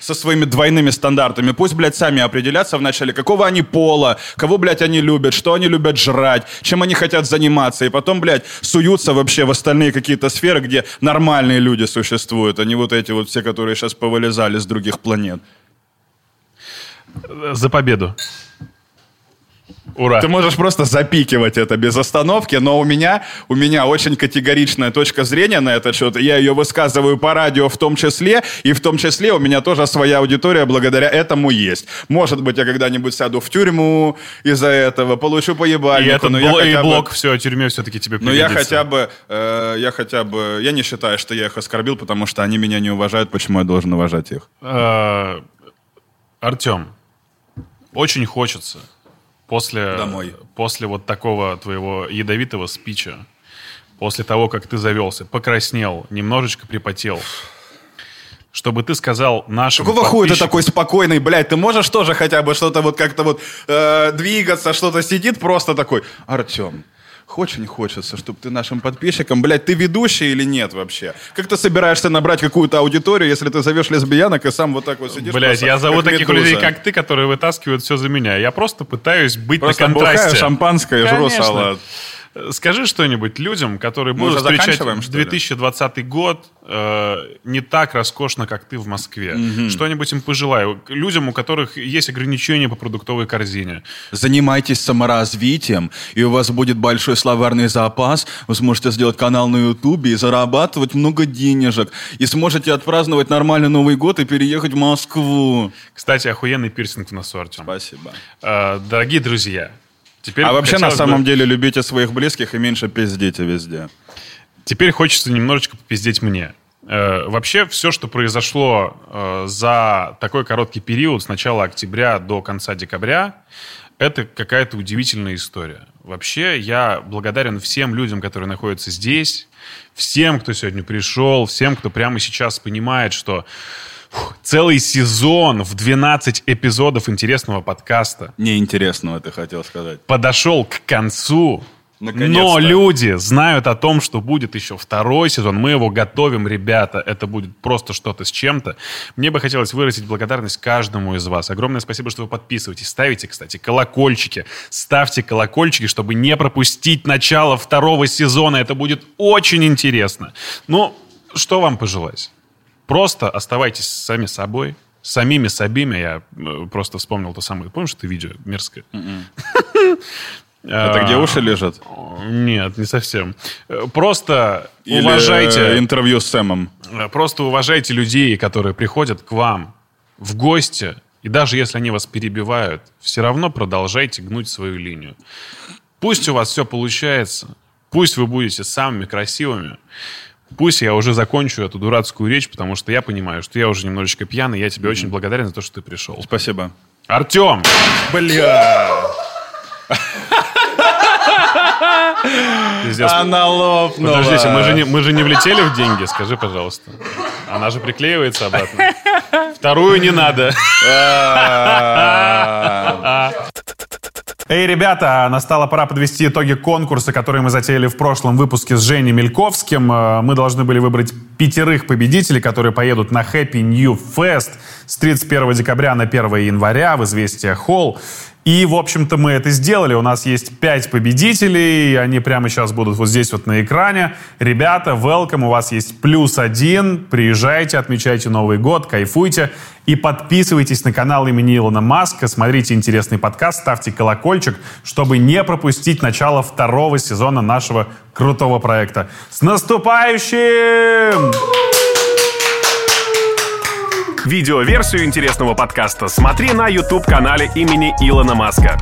Со своими двойными стандартами. Пусть, блядь, сами определятся вначале, какого они пола, кого, блядь, они любят, что они любят жрать, чем они хотят заниматься. И потом, блядь, суются вообще в остальные какие-то сферы, где нормальные люди существуют, а не вот эти вот все, которые сейчас повылезали с других планет. За победу. Ура. Ты можешь просто запикивать это без остановки, но у меня, у меня очень категоричная точка зрения на этот счет. Я ее высказываю по радио в том числе, и в том числе у меня тоже своя аудитория благодаря этому есть. Может быть, я когда-нибудь сяду в тюрьму из-за этого, получу И поебальнику, этот но я бло- и хотя бы- блок все о тюрьме все-таки тебе Но я пригодится. хотя бы, э, я хотя бы, я не считаю, что я их оскорбил, потому что они меня не уважают, почему я должен уважать их? Э, Артем, очень хочется после, Домой. после вот такого твоего ядовитого спича, после того, как ты завелся, покраснел, немножечко припотел, чтобы ты сказал нашим Какого хуя ты такой спокойный, блядь? Ты можешь тоже хотя бы что-то вот как-то вот э, двигаться, что-то сидит просто такой, Артем, очень хочется, чтобы ты нашим подписчикам, блядь, ты ведущий или нет вообще? Как ты собираешься набрать какую-то аудиторию, если ты зовешь лесбиянок и сам вот так вот сидишь? Просто я зову таких медуза? людей, как ты, которые вытаскивают все за меня. Я просто пытаюсь быть Просто на контрасте. шампанское, жру салат. Скажи что-нибудь людям, которые Мы будут уже встречать заканчиваем, что ли? 2020 год э, не так роскошно, как ты в Москве. Что-нибудь им пожелаю. Людям, у которых есть ограничения по продуктовой корзине. Занимайтесь саморазвитием, и у вас будет большой словарный запас. Вы сможете сделать канал на Ютубе и зарабатывать много денежек. И сможете отпраздновать нормальный Новый год и переехать в Москву. Кстати, охуенный пирсинг в носу, Артем. Спасибо. Э, дорогие друзья, теперь А вообще, на хотелось бы- самом деле, любите своих близких и меньше пиздите везде. Теперь хочется немножечко попиздеть мне. Э, вообще, все, что произошло э, за такой короткий период, с начала октября до конца декабря, это какая-то удивительная история. Вообще, я благодарен всем людям, которые находятся здесь, всем, кто сегодня пришел, всем, кто прямо сейчас понимает, что фух, целый сезон в 12 эпизодов интересного подкаста Неинтересного ты хотел сказать. подошел к концу. Но люди знают о том, что будет еще второй сезон. Мы его готовим, ребята. Это будет просто что-то с чем-то. Мне бы хотелось выразить благодарность каждому из вас. Огромное спасибо, что вы подписываетесь. Ставите, кстати, колокольчики. Ставьте колокольчики, чтобы не пропустить начало второго сезона. Это будет очень интересно. Ну, что вам пожелать? Просто оставайтесь сами собой. Самими собими. Я э, просто вспомнил то самое. Помнишь это видео мерзкое? Это где уши лежат? Нет, не совсем. Э, Просто Или, уважайте, э, интервью с Сэмом. э, просто уважайте людей, которые приходят к вам в гости, и даже если они вас перебивают, все равно продолжайте гнуть свою линию. Пусть у вас все получается, пусть вы будете самыми красивыми, пусть я уже закончу эту дурацкую речь, потому что я понимаю, что я уже немножечко пьяный, я тебе очень благодарен за то, что ты пришел. Спасибо. Артем! Бля. Пиздец. Она лопнула. Подождите, мы же, не, мы же не влетели в деньги, скажи, пожалуйста. Она же приклеивается обратно. Вторую не надо. Эй, ребята, настала пора подвести итоги конкурса, который мы затеяли в прошлом выпуске с Женей Мельковским. Э, Мы должны были выбрать пятерых победителей, которые поедут на Happy New Fest с 31 декабря на 1 января в Известия Холл. И, в общем-то, мы это сделали. У нас есть пять победителей, они прямо сейчас будут вот здесь вот на экране. Ребята, welcome, у вас есть плюс один. Приезжайте, отмечайте Новый год, кайфуйте. И подписывайтесь на канал имени Илона Маска, смотрите интересный подкаст, ставьте колокольчик, чтобы не пропустить начало второго сезона нашего крутого проекта. С наступающим! Видеоверсию интересного подкаста смотри на YouTube-канале имени Илона Маска.